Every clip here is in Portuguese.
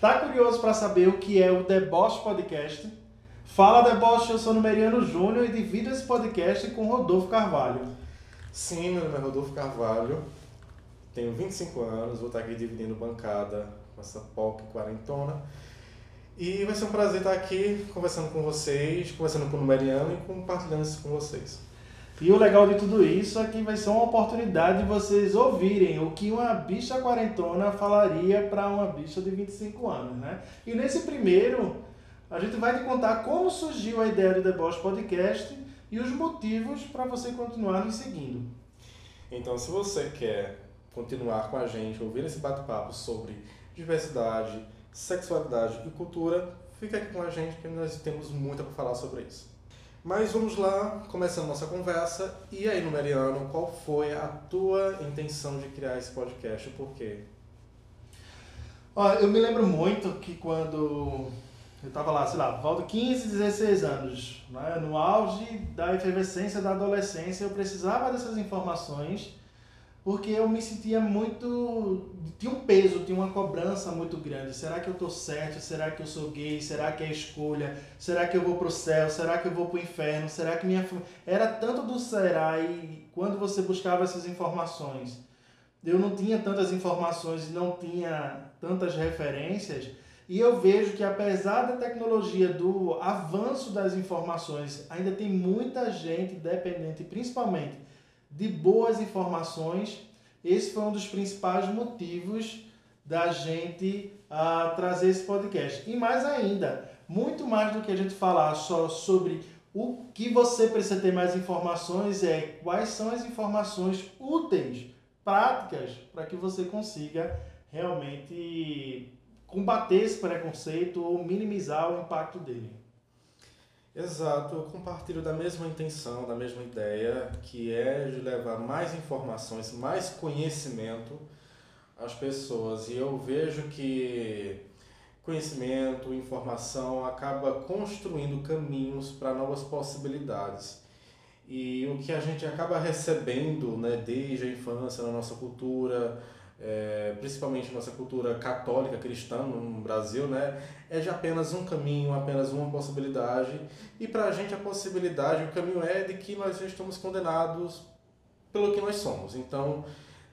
Tá curioso para saber o que é o Deboche Podcast? Fala Deboche, eu sou Numeriano Júnior e divido esse podcast com Rodolfo Carvalho. Sim, meu nome é Rodolfo Carvalho, tenho 25 anos, vou estar aqui dividindo bancada com essa POC quarentona. E vai ser um prazer estar aqui conversando com vocês, conversando com o Numeriano e compartilhando isso com vocês. E o legal de tudo isso é que vai ser uma oportunidade de vocês ouvirem o que uma bicha quarentona falaria para uma bicha de 25 anos, né? E nesse primeiro, a gente vai te contar como surgiu a ideia do The Boss Podcast e os motivos para você continuar nos seguindo. Então, se você quer continuar com a gente, ouvir esse bate-papo sobre diversidade, sexualidade e cultura, fica aqui com a gente que nós temos muito para falar sobre isso. Mas vamos lá, começando nossa conversa. E aí, Numeriano, qual foi a tua intenção de criar esse podcast? Por quê? Olha, eu me lembro muito que quando eu estava lá, sei lá, volta 15, 16 anos, né, no auge da efervescência da adolescência, eu precisava dessas informações porque eu me sentia muito. tinha um peso, tinha uma cobrança muito grande. Será que eu estou certo? Será que eu sou gay? Será que é escolha? Será que eu vou para o céu? Será que eu vou para o inferno? Será que minha. Era tanto do será e quando você buscava essas informações, eu não tinha tantas informações e não tinha tantas referências. E eu vejo que apesar da tecnologia, do avanço das informações, ainda tem muita gente dependente, principalmente de boas informações. Esse foi um dos principais motivos da gente uh, trazer esse podcast. E mais ainda, muito mais do que a gente falar só sobre o que você precisa ter mais informações, é quais são as informações úteis, práticas, para que você consiga realmente combater esse preconceito ou minimizar o impacto dele. Exato, eu compartilho da mesma intenção, da mesma ideia, que é de levar mais informações, mais conhecimento às pessoas. E eu vejo que conhecimento, informação acaba construindo caminhos para novas possibilidades. E o que a gente acaba recebendo né, desde a infância na nossa cultura, é, principalmente nossa cultura católica cristã no Brasil, né, é de apenas um caminho, apenas uma possibilidade. E para a gente a possibilidade, o caminho é de que nós estamos condenados pelo que nós somos. Então,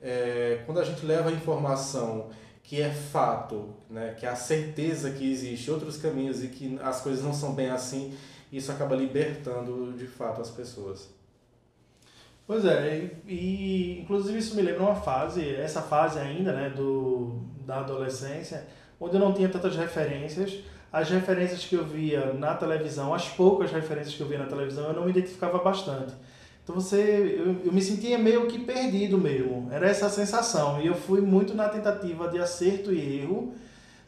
é, quando a gente leva a informação que é fato, né, que é a certeza que existe outros caminhos e que as coisas não são bem assim, isso acaba libertando de fato as pessoas. Pois é, e, inclusive isso me lembra uma fase, essa fase ainda, né, do, da adolescência, onde eu não tinha tantas referências. As referências que eu via na televisão, as poucas referências que eu via na televisão, eu não me identificava bastante. Então você, eu, eu me sentia meio que perdido mesmo, era essa sensação. E eu fui muito na tentativa de acerto e erro.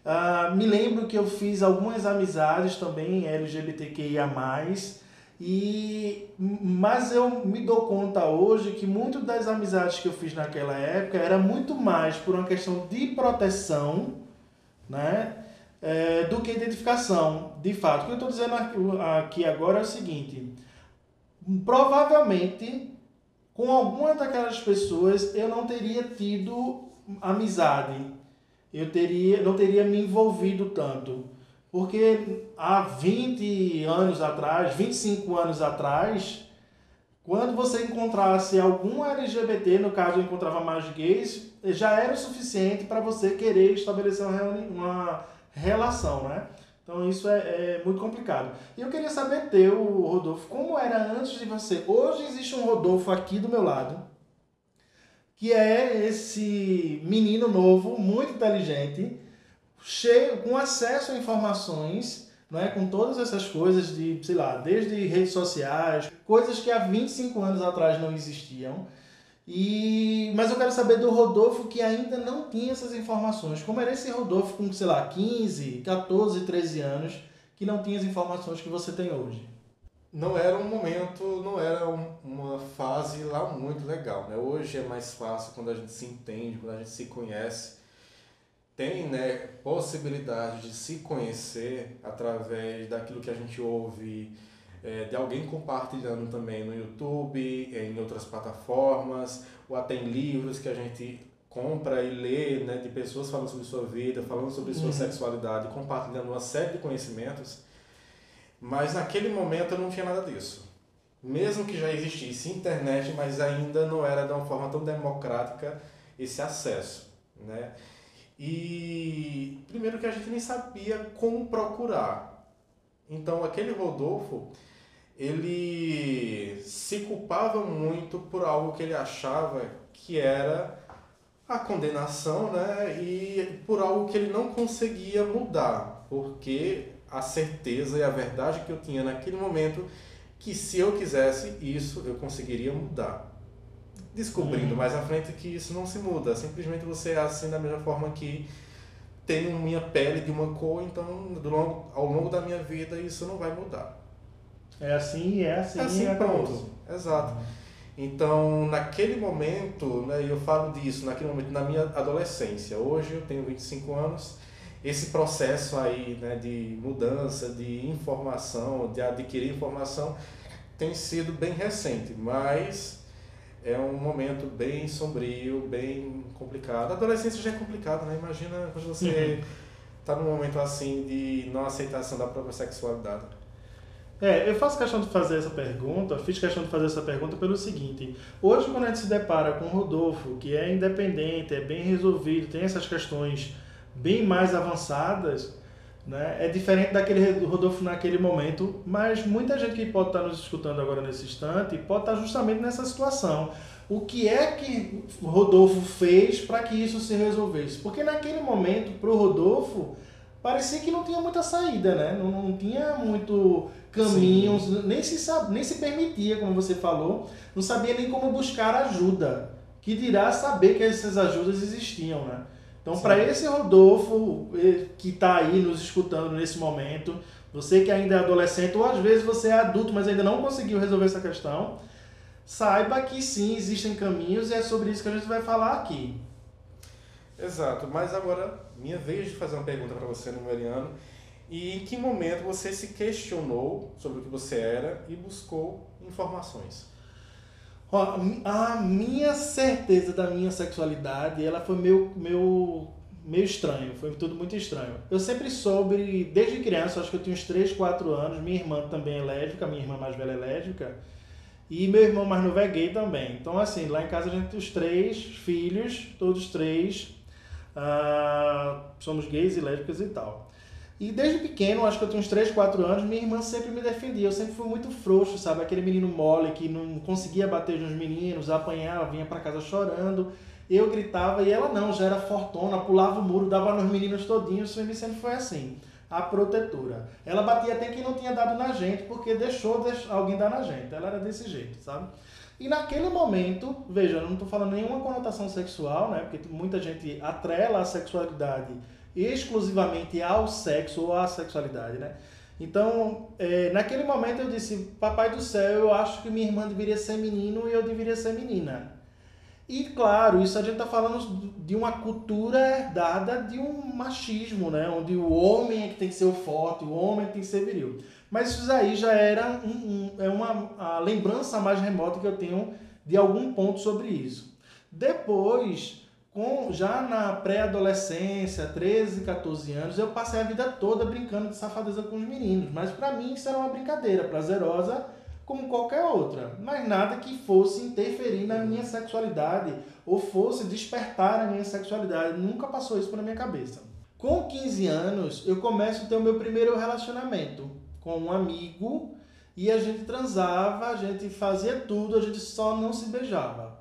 Uh, me lembro que eu fiz algumas amizades também LGBTQIA+, e mas eu me dou conta hoje que muito das amizades que eu fiz naquela época era muito mais por uma questão de proteção, né, é, do que identificação. De fato, o que eu estou dizendo aqui agora é o seguinte: provavelmente com alguma daquelas pessoas eu não teria tido amizade, eu teria não teria me envolvido tanto. Porque há 20 anos atrás, 25 anos atrás, quando você encontrasse algum LGBT, no caso eu encontrava mais gays, já era o suficiente para você querer estabelecer uma, uma relação, né? Então isso é, é, muito complicado. E eu queria saber teu, Rodolfo, como era antes de você? Hoje existe um Rodolfo aqui do meu lado, que é esse menino novo, muito inteligente, cheio, com acesso a informações, não é? com todas essas coisas de, sei lá, desde redes sociais, coisas que há 25 anos atrás não existiam. E, mas eu quero saber do Rodolfo que ainda não tinha essas informações. Como era esse Rodolfo com, sei lá, 15, 14, 13 anos, que não tinha as informações que você tem hoje? Não era um momento, não era um, uma fase lá muito legal. Né? Hoje é mais fácil quando a gente se entende, quando a gente se conhece tem né, possibilidade de se conhecer através daquilo que a gente ouve, é, de alguém compartilhando também no YouTube, em outras plataformas, ou até em livros que a gente compra e lê né, de pessoas falando sobre sua vida, falando sobre sua uhum. sexualidade, compartilhando uma série de conhecimentos, mas naquele momento eu não tinha nada disso. Mesmo que já existisse internet, mas ainda não era de uma forma tão democrática esse acesso. Né? E primeiro que a gente nem sabia como procurar. Então aquele Rodolfo, ele se culpava muito por algo que ele achava que era a condenação, né? E por algo que ele não conseguia mudar, porque a certeza e a verdade que eu tinha naquele momento que se eu quisesse isso, eu conseguiria mudar. Descobrindo uhum. mais à frente que isso não se muda, simplesmente você é assim da mesma forma que tenho minha pele de uma cor, então do longo, ao longo da minha vida isso não vai mudar. É assim, é assim, é assim, é pronto. Exato. Uhum. Então, naquele momento, né, eu falo disso, naquele momento, na minha adolescência. Hoje eu tenho 25 anos. Esse processo aí né, de mudança, de informação, de adquirir informação, tem sido bem recente, mas é um momento bem sombrio, bem complicado. A adolescência já é complicada, né? Imagina quando você está uhum. num momento assim de não aceitação da própria sexualidade. É, eu faço questão de fazer essa pergunta, fiz questão de fazer essa pergunta pelo seguinte: hoje, quando a gente se depara com o Rodolfo, que é independente, é bem resolvido, tem essas questões bem mais avançadas, né? é diferente daquele Rodolfo naquele momento, mas muita gente que pode estar nos escutando agora nesse instante pode estar justamente nessa situação. O que é que Rodolfo fez para que isso se resolvesse? Porque naquele momento, para o Rodolfo, parecia que não tinha muita saída, né? Não, não tinha muito caminhos, nem se, sabe, nem se permitia, como você falou, não sabia nem como buscar ajuda, que dirá saber que essas ajudas existiam, né? Então, para esse Rodolfo eh, que está aí nos escutando nesse momento, você que ainda é adolescente, ou às vezes você é adulto, mas ainda não conseguiu resolver essa questão, saiba que sim, existem caminhos e é sobre isso que a gente vai falar aqui. Exato, mas agora, minha vez de fazer uma pergunta para você, Numeriano. E em que momento você se questionou sobre o que você era e buscou informações? A minha certeza da minha sexualidade, ela foi meio, meio, meio estranho, foi tudo muito estranho. Eu sempre soube, desde criança, acho que eu tinha uns 3, 4 anos, minha irmã também é lésbica, minha irmã mais velha é lésbica, e meu irmão mais novo é gay também. Então, assim, lá em casa a gente tem os três filhos, todos três, uh, somos gays e lésbicas e tal. E desde pequeno, acho que eu tinha uns 3, 4 anos, minha irmã sempre me defendia. Eu sempre fui muito frouxo, sabe? Aquele menino mole que não conseguia bater nos meninos, apanhava, vinha para casa chorando. Eu gritava e ela não, já era fortona, pulava o muro, dava nos meninos todinhos. Sempre sempre foi assim. A protetora. Ela batia até quem não tinha dado na gente, porque deixou alguém dar na gente. Ela era desse jeito, sabe? E naquele momento, veja, eu não estou falando nenhuma conotação sexual, né? Porque muita gente atrela a sexualidade exclusivamente ao sexo ou à sexualidade, né? Então, é, naquele momento eu disse, papai do céu, eu acho que minha irmã deveria ser menino e eu deveria ser menina. E claro, isso a gente está falando de uma cultura herdada de um machismo, né? Onde o homem é que tem que ser o forte, o homem é tem que ser viril. Mas isso aí já era um, um, é uma a lembrança mais remota que eu tenho de algum ponto sobre isso. Depois, com, já na pré-adolescência, 13, 14 anos, eu passei a vida toda brincando de safadeza com os meninos. Mas para mim isso era uma brincadeira prazerosa como qualquer outra. Mas nada que fosse interferir na minha sexualidade ou fosse despertar a minha sexualidade. Nunca passou isso pela minha cabeça. Com 15 anos, eu começo a ter o meu primeiro relacionamento com um amigo e a gente transava, a gente fazia tudo, a gente só não se beijava.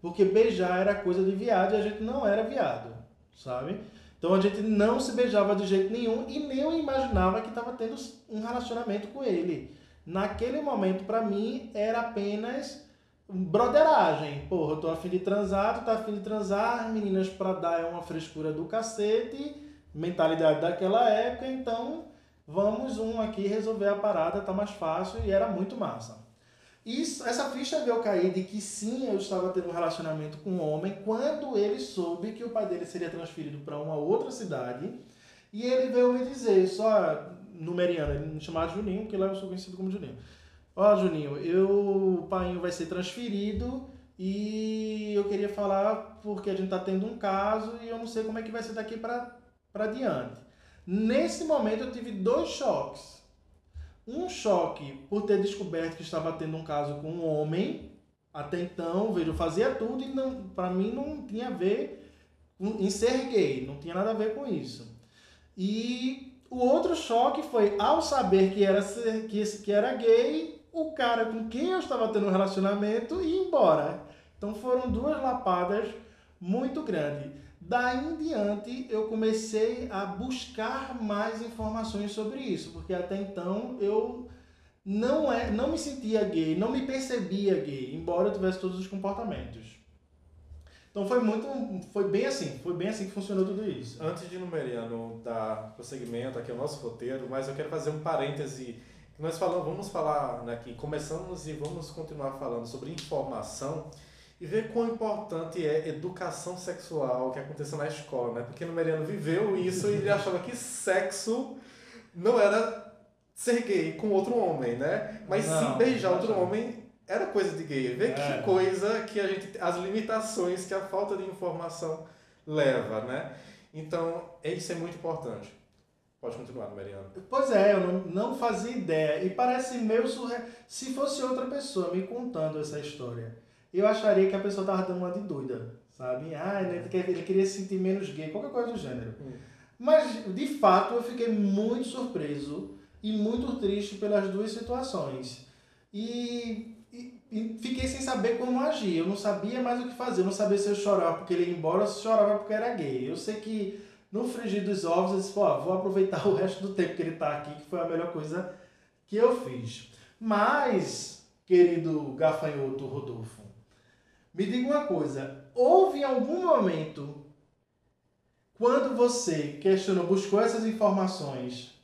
Porque beijar era coisa de viado e a gente não era viado, sabe? Então a gente não se beijava de jeito nenhum e nem eu imaginava que estava tendo um relacionamento com ele. Naquele momento, para mim, era apenas broderagem. Porra, eu tô afim de transar, tu tá afim de transar, meninas pra dar é uma frescura do cacete, mentalidade daquela época, então vamos um aqui resolver a parada, tá mais fácil e era muito massa. Isso, essa ficha veio cair de que sim, eu estava tendo um relacionamento com um homem quando ele soube que o pai dele seria transferido para uma outra cidade. E ele veio me dizer, só no Meriano, ele me chamava Juninho, que lá eu sou conhecido como Juninho. Ó, oh, Juninho, eu, o pai vai ser transferido e eu queria falar porque a gente está tendo um caso e eu não sei como é que vai ser daqui para diante. Nesse momento eu tive dois choques. Um choque por ter descoberto que estava tendo um caso com um homem. Até então, veja, eu fazia tudo e não, para mim não tinha a ver em ser gay, não tinha nada a ver com isso. E o outro choque foi ao saber que era que, que era gay, o cara com quem eu estava tendo um relacionamento ia embora. Então foram duas lapadas muito grandes. Daí em diante eu comecei a buscar mais informações sobre isso, porque até então eu não é, não me sentia gay, não me percebia gay, embora eu tivesse todos os comportamentos. Então foi muito, foi bem assim, foi bem assim que funcionou tudo isso. Antes de Numeriano dar prosseguimento aqui ao nosso roteiro, mas eu quero fazer um parêntese. Nós falamos, vamos falar né, aqui, começamos e vamos continuar falando sobre informação e ver quão importante é educação sexual que aconteceu na escola, né? Porque o Mariano viveu isso e ele achava que sexo não era ser gay com outro homem, né? Mas não, sim beijar outro não. homem era coisa de gay. Ver é. que coisa que a gente as limitações que a falta de informação leva, né? Então, isso é muito importante. Pode continuar, Mariana. Pois é, eu não, não fazia ideia. E parece meio surreal. Se fosse outra pessoa me contando essa história, eu acharia que a pessoa tava dando uma de doida, sabe? Ah, ele, ele queria se sentir menos gay, qualquer coisa do gênero. Hum. Mas, de fato, eu fiquei muito surpreso e muito triste pelas duas situações. E, e, e, fiquei sem saber como agir. Eu não sabia mais o que fazer. Eu não sabia se eu chorava porque ele ia embora ou se chorava porque era gay. Eu sei que no frigir dos ovos eu disse, pô, vou aproveitar o resto do tempo que ele está aqui, que foi a melhor coisa que eu fiz. Mas, querido gafanhoto Rodolfo, me diga uma coisa, houve algum momento quando você questionou, buscou essas informações,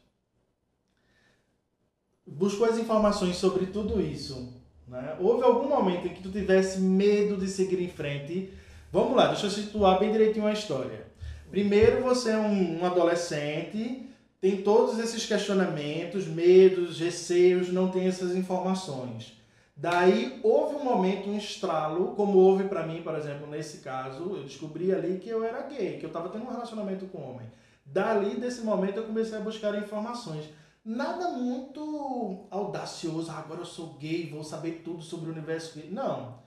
buscou as informações sobre tudo isso, né? Houve algum momento em que tu tivesse medo de seguir em frente? Vamos lá, deixa eu situar bem direitinho a história. Primeiro, você é um, um adolescente, tem todos esses questionamentos, medos, receios, não tem essas informações. Daí houve um momento, um estralo, como houve para mim, por exemplo, nesse caso, eu descobri ali que eu era gay, que eu estava tendo um relacionamento com homem. Dali, desse momento, eu comecei a buscar informações. Nada muito audacioso, ah, agora eu sou gay, vou saber tudo sobre o universo gay. Não.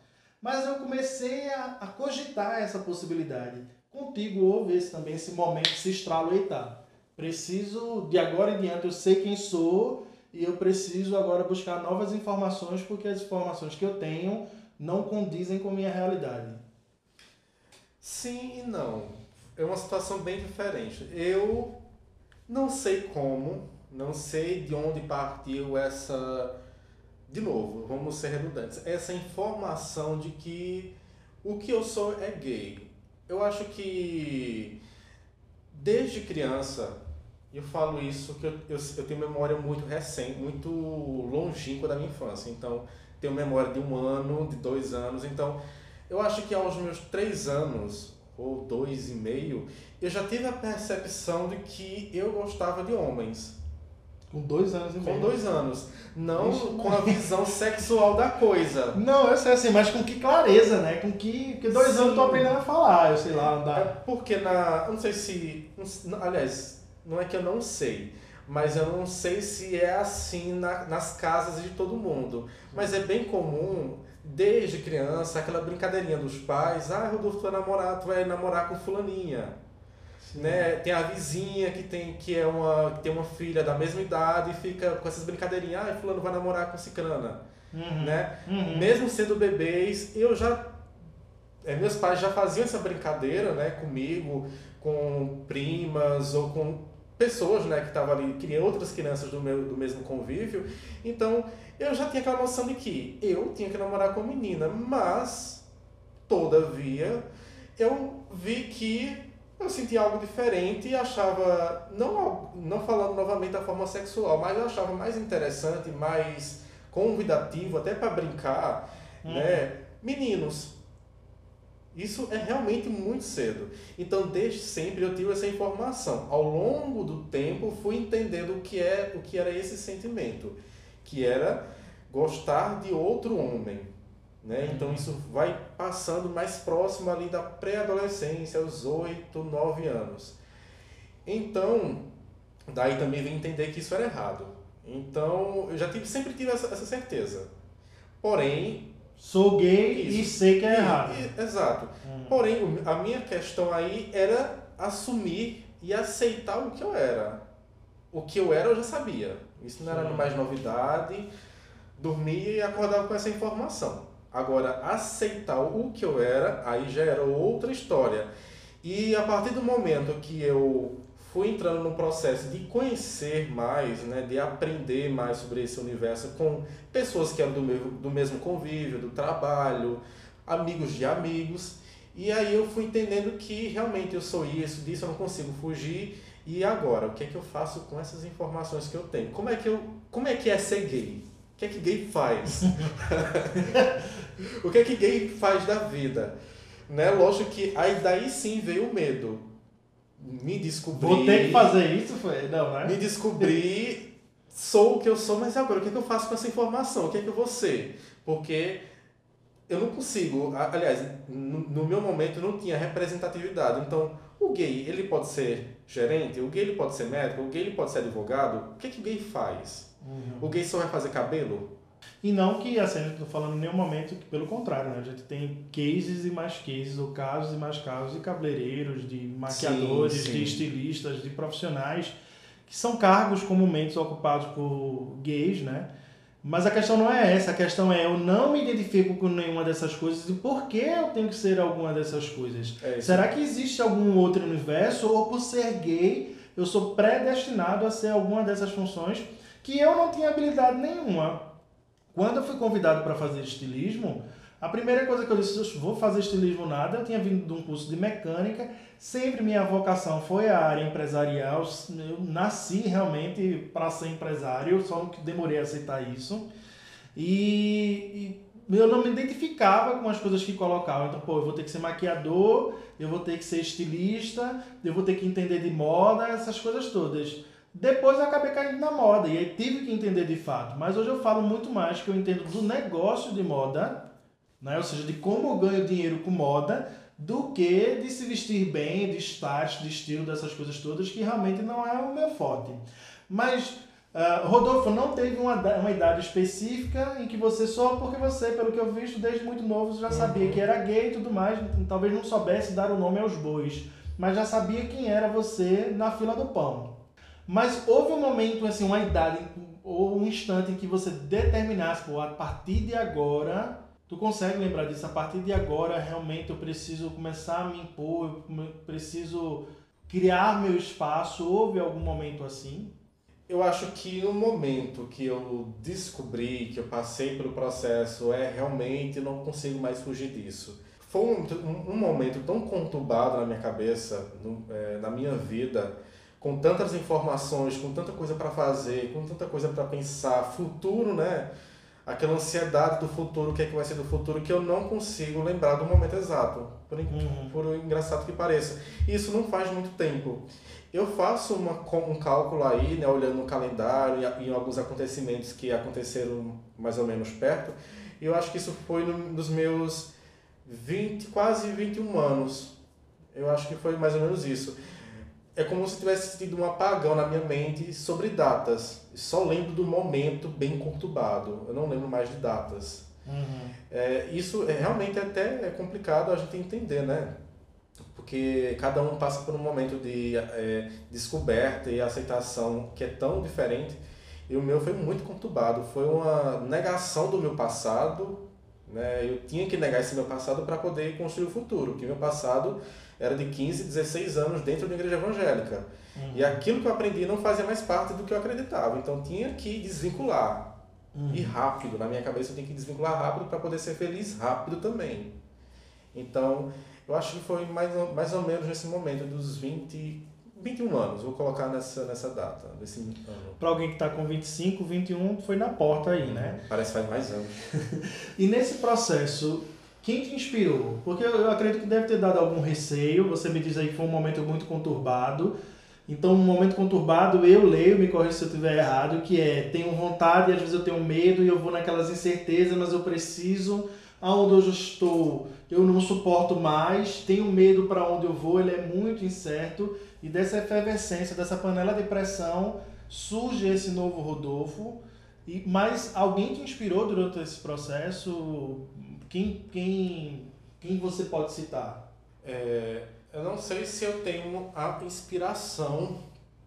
Mas eu comecei a, a cogitar essa possibilidade. Contigo houve esse, também esse momento, esse estralo, eita, preciso, de agora em diante, eu sei quem sou e eu preciso agora buscar novas informações porque as informações que eu tenho não condizem com minha realidade. Sim e não. É uma situação bem diferente. Eu não sei como, não sei de onde partiu essa. De novo, vamos ser redundantes. Essa informação de que o que eu sou é gay. Eu acho que desde criança eu falo isso que eu, eu, eu, tenho memória muito recente, muito longínqua da minha infância. Então, tenho memória de um ano, de dois anos. Então, eu acho que aos meus três anos, ou dois e meio, eu já tive a percepção de que eu gostava de homens. Com dois anos e meio. Com dois anos. Não com a visão sexual da coisa. Não, eu sei assim, mas com que clareza, né? Com que. Porque dois Sim. anos eu tô aprendendo a falar, eu sei lá, andar. É porque na. Eu não sei se. Aliás, não é que eu não sei, mas eu não sei se é assim na, nas casas de todo mundo. Mas é bem comum, desde criança, aquela brincadeirinha dos pais, ah, Rodolfo, tu vai namorar, tu vai namorar com fulaninha. Né? Tem a vizinha que tem, que é uma, que tem uma filha da mesma idade e fica com essas brincadeirinhas, ah, fulano vai namorar com cicrana. Uhum. Né? Uhum. Mesmo sendo bebês, eu já é, meus pais já faziam essa brincadeira né, comigo, com primas ou com pessoas né, que estavam ali, que outras crianças do, meu, do mesmo convívio. Então, eu já tinha aquela noção de que eu tinha que namorar com a menina, mas, todavia, eu vi que eu sentia algo diferente e achava, não, não falando novamente da forma sexual, mas eu achava mais interessante, mais convidativo, até para brincar, uhum. né? Meninos, isso é realmente muito cedo. Então, desde sempre eu tive essa informação. Ao longo do tempo, fui entendendo o que é o que era esse sentimento, que era gostar de outro homem, Né? Então isso vai passando mais próximo ali da pré-adolescência, aos 8, 9 anos. Então, daí também vem entender que isso era errado. Então, eu já tive, sempre tive essa, essa certeza. Porém. Sou gay isso, e sei que é errado. E, exato. Uhum. Porém, a minha questão aí era assumir e aceitar o que eu era. O que eu era eu já sabia. Isso não era mais novidade. Dormia e acordava com essa informação. Agora, aceitar o que eu era, aí já era outra história. E a partir do momento que eu fui entrando no processo de conhecer mais, né, de aprender mais sobre esse universo com pessoas que eram do, meu, do mesmo convívio, do trabalho, amigos de amigos. E aí eu fui entendendo que realmente eu sou isso, disso eu não consigo fugir. E agora, o que é que eu faço com essas informações que eu tenho? Como é que, eu, como é, que é ser gay? O que é que gay faz? o que é que gay faz da vida? Né? Lógico que aí daí sim veio o medo me descobri. Vou ter que fazer isso, foi? Não, né? Me descobri, sou o que eu sou, mas agora o que, é que eu faço com essa informação? O que é que eu vou ser? Porque eu não consigo, aliás, no, no meu momento não tinha representatividade. Então, o gay, ele pode ser gerente, o gay ele pode ser médico, o gay ele pode ser advogado. O que é que o gay faz? Uhum. O gay só vai fazer cabelo? E não que, assim, eu estou falando em nenhum momento que, pelo contrário, né? a gente tem cases e mais cases, ou casos e mais casos de cabeleireiros, de maquiadores, sim, sim. de estilistas, de profissionais, que são cargos comumente ocupados por gays, né? Mas a questão não é essa, a questão é eu não me identifico com nenhuma dessas coisas e por que eu tenho que ser alguma dessas coisas? É Será que existe algum outro universo ou por ser gay eu sou predestinado a ser alguma dessas funções que eu não tinha habilidade nenhuma? Quando eu fui convidado para fazer estilismo, a primeira coisa que eu disse, vou fazer estilismo nada, eu tinha vindo de um curso de mecânica, sempre minha vocação foi a área empresarial, eu nasci realmente para ser empresário, só que demorei a aceitar isso. E, e, eu não me identificava com as coisas que colocavam. Então, pô, eu vou ter que ser maquiador, eu vou ter que ser estilista, eu vou ter que entender de moda, essas coisas todas. Depois eu acabei caindo na moda e aí tive que entender de fato. Mas hoje eu falo muito mais que eu entendo do negócio de moda, né? ou seja, de como eu ganho dinheiro com moda, do que de se vestir bem, de status, de estilo, dessas coisas todas, que realmente não é o meu forte. Mas, uh, Rodolfo, não teve uma, uma idade específica em que você só porque você, pelo que eu visto, desde muito novo, já sabia que era gay e tudo mais, talvez não soubesse dar o nome aos bois, mas já sabia quem era você na fila do pão. Mas houve um momento, assim, uma idade ou um instante em que você determinasse, pô, a partir de agora, tu consegue lembrar disso? A partir de agora, realmente eu preciso começar a me impor, eu preciso criar meu espaço. Houve algum momento assim? Eu acho que no momento que eu descobri, que eu passei pelo processo, é realmente não consigo mais fugir disso. Foi um, um, momento tão conturbado na minha cabeça, no, é, na minha vida, com tantas informações, com tanta coisa para fazer, com tanta coisa para pensar, futuro, né? Aquela ansiedade do futuro, o que é que vai ser do futuro, que eu não consigo lembrar do momento exato, por, uhum. por engraçado que pareça. Isso não faz muito tempo. Eu faço uma, um cálculo aí, né, olhando no calendário e em alguns acontecimentos que aconteceram mais ou menos perto, e eu acho que isso foi no, nos meus 20, quase 21 anos. Eu acho que foi mais ou menos isso é como se tivesse tido um apagão na minha mente sobre datas. Só lembro do momento bem conturbado. Eu não lembro mais de datas. Uhum. É, isso é, realmente até é complicado a gente entender, né? Porque cada um passa por um momento de é, descoberta e aceitação que é tão diferente. E o meu foi muito conturbado. Foi uma negação do meu passado. Né? Eu tinha que negar esse meu passado para poder construir o futuro. Porque meu passado era de 15, 16 anos dentro da igreja evangélica. Uhum. E aquilo que eu aprendi não fazia mais parte do que eu acreditava. Então tinha que desvincular. Uhum. E rápido. Na minha cabeça eu tinha que desvincular rápido para poder ser feliz rápido também. Então, eu acho que foi mais, mais ou menos nesse momento dos 20, 21 anos, vou colocar nessa, nessa data, ano. Para alguém que está com 25, 21, foi na porta aí, né? Parece que faz mais anos. e nesse processo, quem te inspirou? Porque eu acredito que deve ter dado algum receio. Você me diz aí que foi um momento muito conturbado. Então, um momento conturbado, eu leio, me corrija se eu estiver errado, que é tenho vontade, às vezes eu tenho medo e eu vou naquelas incertezas, mas eu preciso aonde eu estou eu não suporto mais, tenho medo para onde eu vou, ele é muito incerto e dessa efervescência, dessa panela de pressão surge esse novo Rodolfo. E, mas alguém te inspirou durante esse processo? Quem, quem, quem você pode citar? É, eu não sei se eu tenho a inspiração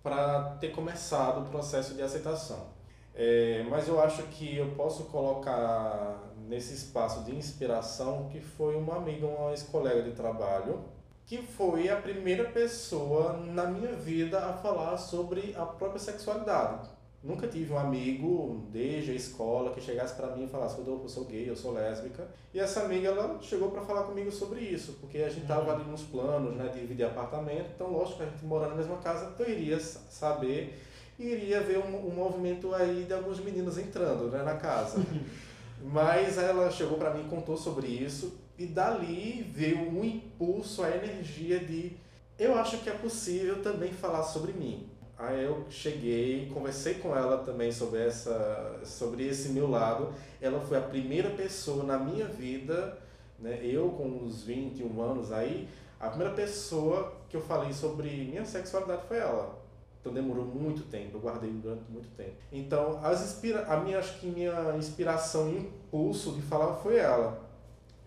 para ter começado o processo de aceitação. É, mas eu acho que eu posso colocar nesse espaço de inspiração que foi uma amiga, uma ex-colega de trabalho, que foi a primeira pessoa na minha vida a falar sobre a própria sexualidade. Nunca tive um amigo desde a escola que chegasse para mim e falasse: eu sou gay, eu sou lésbica. E essa amiga ela chegou para falar comigo sobre isso, porque a gente tava ali nos planos né, de dividir apartamento. Então, lógico, a gente morando na mesma casa, eu iria saber e iria ver um, um movimento aí de alguns meninos entrando né, na casa. Mas ela chegou para mim e contou sobre isso, e dali veio um impulso, a energia de eu acho que é possível também falar sobre mim. Aí eu cheguei, conversei com ela também sobre, essa, sobre esse meu lado. Ela foi a primeira pessoa na minha vida, né, eu com uns 21 anos aí, a primeira pessoa que eu falei sobre minha sexualidade foi ela. Então demorou muito tempo, eu guardei durante muito tempo. Então, as inspira a minha, acho que minha inspiração e impulso de falar foi ela.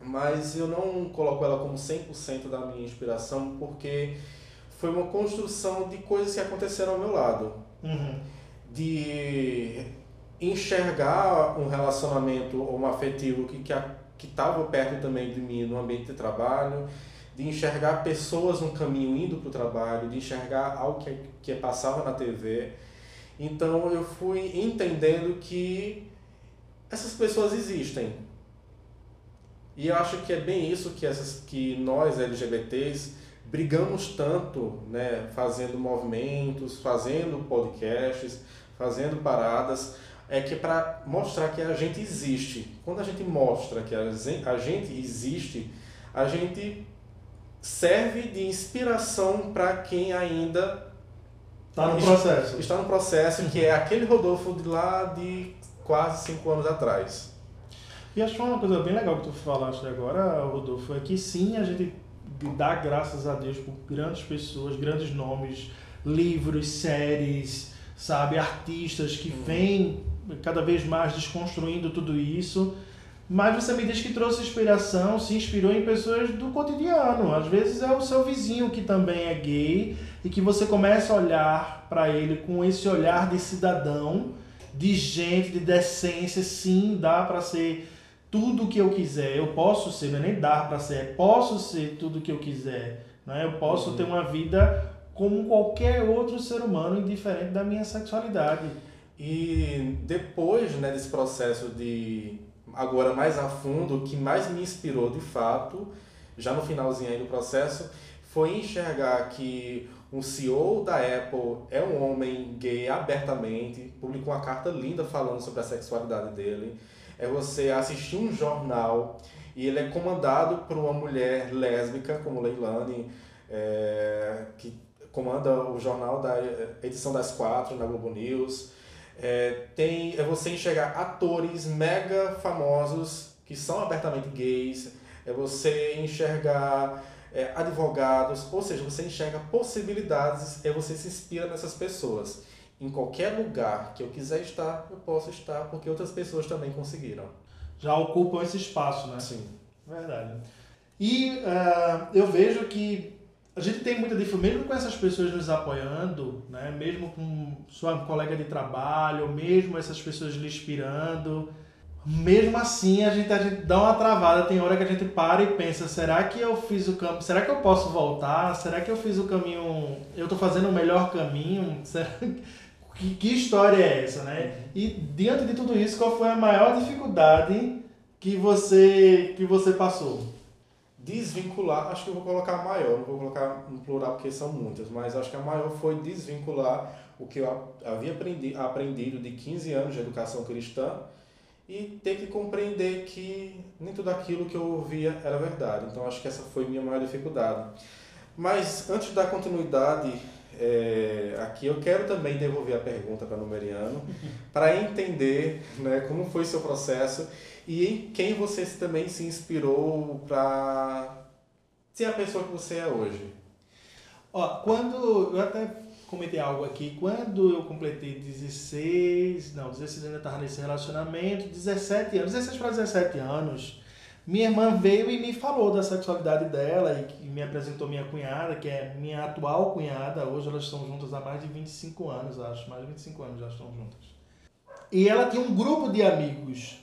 Mas eu não coloco ela como 100% da minha inspiração, porque foi uma construção de coisas que aconteceram ao meu lado. Uhum. De enxergar um relacionamento ou um afetivo que que estava perto também de mim no ambiente de trabalho, de enxergar pessoas no caminho indo para o trabalho, de enxergar algo que, que passava na TV. Então eu fui entendendo que essas pessoas existem. E eu acho que é bem isso que, essas, que nós LGBTs brigamos tanto, né, fazendo movimentos, fazendo podcasts, fazendo paradas, é que para mostrar que a gente existe. Quando a gente mostra que a gente existe, a gente serve de inspiração para quem ainda está no processo. Está no processo, que é aquele Rodolfo de lá de quase cinco anos atrás. E acho uma coisa bem legal que tu falaste agora, Rodolfo, é que sim, a gente dá graças a Deus por grandes pessoas, grandes nomes, livros, séries, sabe, artistas que uhum. vêm cada vez mais desconstruindo tudo isso. Mas você me diz que trouxe inspiração, se inspirou em pessoas do cotidiano. Às vezes é o seu vizinho que também é gay e que você começa a olhar para ele com esse olhar de cidadão, de gente, de decência. Sim, dá para ser tudo o que eu quiser. Eu posso ser, não é nem dar para ser, é posso ser tudo o que eu quiser. Né? Eu posso uhum. ter uma vida como qualquer outro ser humano, indiferente da minha sexualidade. E depois né, desse processo de, agora mais a fundo, o que mais me inspirou de fato, já no finalzinho aí do processo, foi enxergar que um CEO da Apple é um homem gay abertamente, publicou uma carta linda falando sobre a sexualidade dele é você assistir um jornal e ele é comandado por uma mulher lésbica, como Leilani, é, que comanda o jornal da edição das quatro na Globo News. É, tem, é você enxergar atores mega famosos que são abertamente gays, é você enxergar é, advogados, ou seja, você enxerga possibilidades, é você se inspira nessas pessoas em qualquer lugar que eu quiser estar, eu posso estar, porque outras pessoas também conseguiram. Já ocupam esse espaço, né? Sim. Verdade. E uh, eu vejo que a gente tem muita dificuldade, mesmo com essas pessoas nos apoiando, né? mesmo com sua colega de trabalho, mesmo essas pessoas lhe inspirando, mesmo assim a gente, a gente dá uma travada, tem hora que a gente para e pensa, será que eu fiz o caminho, será que eu posso voltar? Será que eu fiz o caminho, eu estou fazendo o melhor caminho? Será que, que história é essa, né? Uhum. E diante de tudo isso, qual foi a maior dificuldade que você que você passou? Desvincular, acho que eu vou colocar maior, não vou colocar no plural porque são muitas, mas acho que a maior foi desvincular o que eu havia aprendi, aprendido de 15 anos de educação cristã e ter que compreender que nem tudo aquilo que eu ouvia era verdade. Então acho que essa foi minha maior dificuldade. Mas antes da continuidade, é, aqui eu quero também devolver a pergunta para o Numeriano, para entender né, como foi seu processo e em quem você também se inspirou para ser a pessoa que você é hoje. Ó, quando eu até comentei algo aqui, quando eu completei 16, não, 16 ainda estava nesse relacionamento, 17 anos, 16 para 17 anos, minha irmã veio e me falou da sexualidade dela e me apresentou minha cunhada, que é minha atual cunhada. Hoje elas estão juntas há mais de 25 anos, acho. Mais de 25 anos já estão juntas. E ela tinha um grupo de amigos.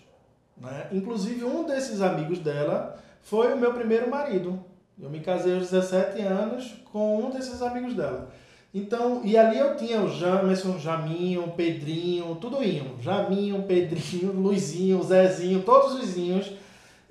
Né? Inclusive, um desses amigos dela foi o meu primeiro marido. Eu me casei aos 17 anos com um desses amigos dela. Então, e ali eu tinha o Jamerson, Jaminho, Pedrinho, tudo iam. Jaminho, Pedrinho, Luizinho, Zezinho, todos os Zinhos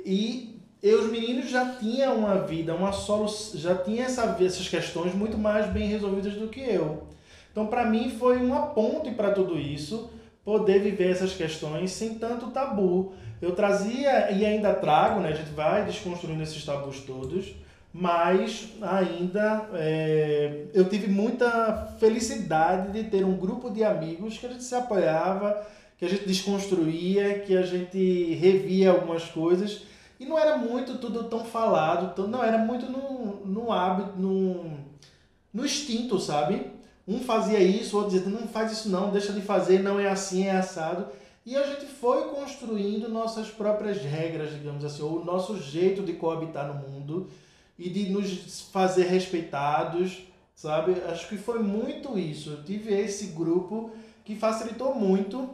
e eu, os meninos já tinham uma vida, uma solução, já tinha essa, essas questões muito mais bem resolvidas do que eu. Então, para mim, foi uma ponte para tudo isso, poder viver essas questões sem tanto tabu. Eu trazia e ainda trago, né? A gente vai desconstruindo esses tabus todos, mas ainda é, eu tive muita felicidade de ter um grupo de amigos que a gente se apoiava, que a gente desconstruía, que a gente revia algumas coisas e não era muito tudo tão falado, não, era muito no, no hábito, no, no instinto, sabe? Um fazia isso, o outro dizia, não faz isso não, deixa de fazer, não é assim, é assado. E a gente foi construindo nossas próprias regras, digamos assim, ou o nosso jeito de coabitar no mundo e de nos fazer respeitados, sabe? Acho que foi muito isso. Eu tive esse grupo que facilitou muito,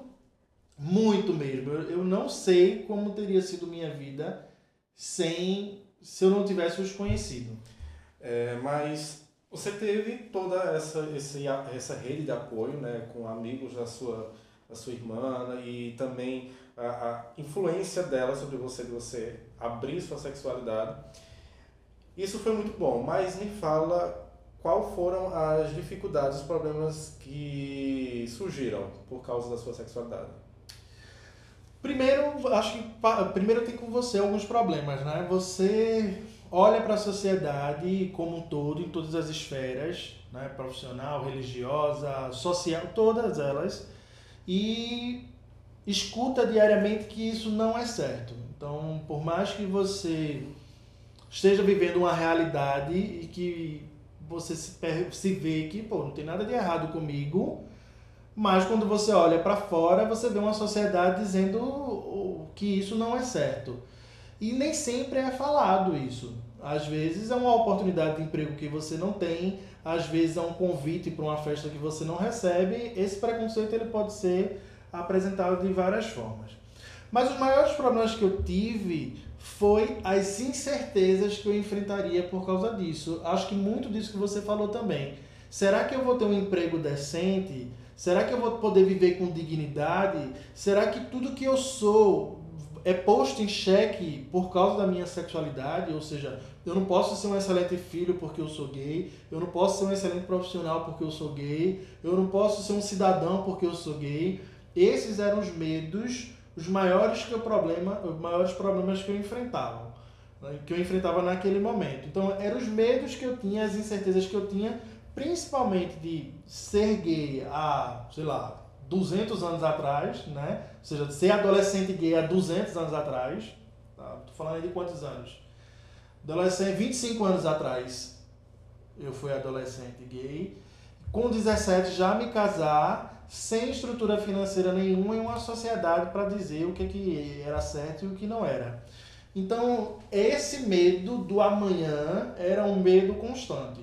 muito mesmo. Eu, não sei como teria sido minha vida sem se eu não tivesse os conhecido. É, mas você teve toda essa, esse, essa rede de apoio, né, com amigos da sua, da sua irmã né, e também a, a influência dela sobre você, de você abrir sua sexualidade. Isso foi muito bom, mas me fala qual foram as dificuldades, os problemas que surgiram por causa da sua sexualidade. Primeiro, acho que primeiro tem com você alguns problemas, né? Você olha para a sociedade como um todo, em todas as esferas, né? profissional, religiosa, social, todas elas, e escuta diariamente que isso não é certo. Então, por mais que você esteja vivendo uma realidade e que você se, se vê que, pô, não tem nada de errado comigo, mas quando você olha para fora, você vê uma sociedade dizendo que isso não é certo. E nem sempre é falado isso. Às vezes é uma oportunidade de emprego que você não tem, às vezes é um convite para uma festa que você não recebe. Esse preconceito ele pode ser apresentado de várias formas. Mas os maiores problemas que eu tive foi as incertezas que eu enfrentaria por causa disso. Acho que muito disso que você falou também. Será que eu vou ter um emprego decente? Será que eu vou poder viver com dignidade? Será que tudo que eu sou é posto em xeque por causa da minha sexualidade? Ou seja, eu não posso ser um excelente filho porque eu sou gay, eu não posso ser um excelente profissional porque eu sou gay, eu não posso ser um cidadão porque eu sou gay. Esses eram os medos, os maiores que o problema, os maiores problemas que eu enfrentava, né, que eu enfrentava naquele momento. Então, eram os medos que eu tinha, as incertezas que eu tinha principalmente de ser gay há, sei lá, 200 anos atrás, né? Ou seja, ser adolescente gay há 200 anos atrás. Tá? Tô falando aí de quantos anos? Adolescente, 25 anos atrás, eu fui adolescente gay. Com 17 já me casar, sem estrutura financeira nenhuma em uma sociedade para dizer o que, que era certo e o que não era. Então, esse medo do amanhã era um medo constante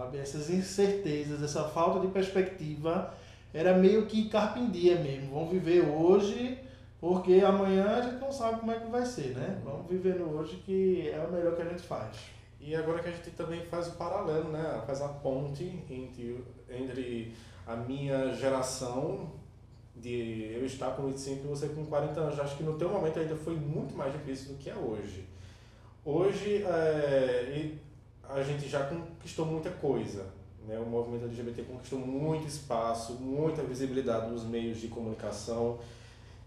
sabe? Essas incertezas, essa falta de perspectiva era meio que carpindia mesmo. Vamos viver hoje, porque amanhã a gente não sabe como é que vai ser, né? Vamos viver no hoje que é o melhor que a gente faz. E agora que a gente também faz o paralelo, né? Faz a ponte entre, entre a minha geração de eu estar com 25 e você com 40 anos. Acho que no teu momento ainda foi muito mais difícil do que é hoje. Hoje, é, a gente já conquistou muita coisa. Né? O movimento LGBT conquistou muito espaço, muita visibilidade nos meios de comunicação.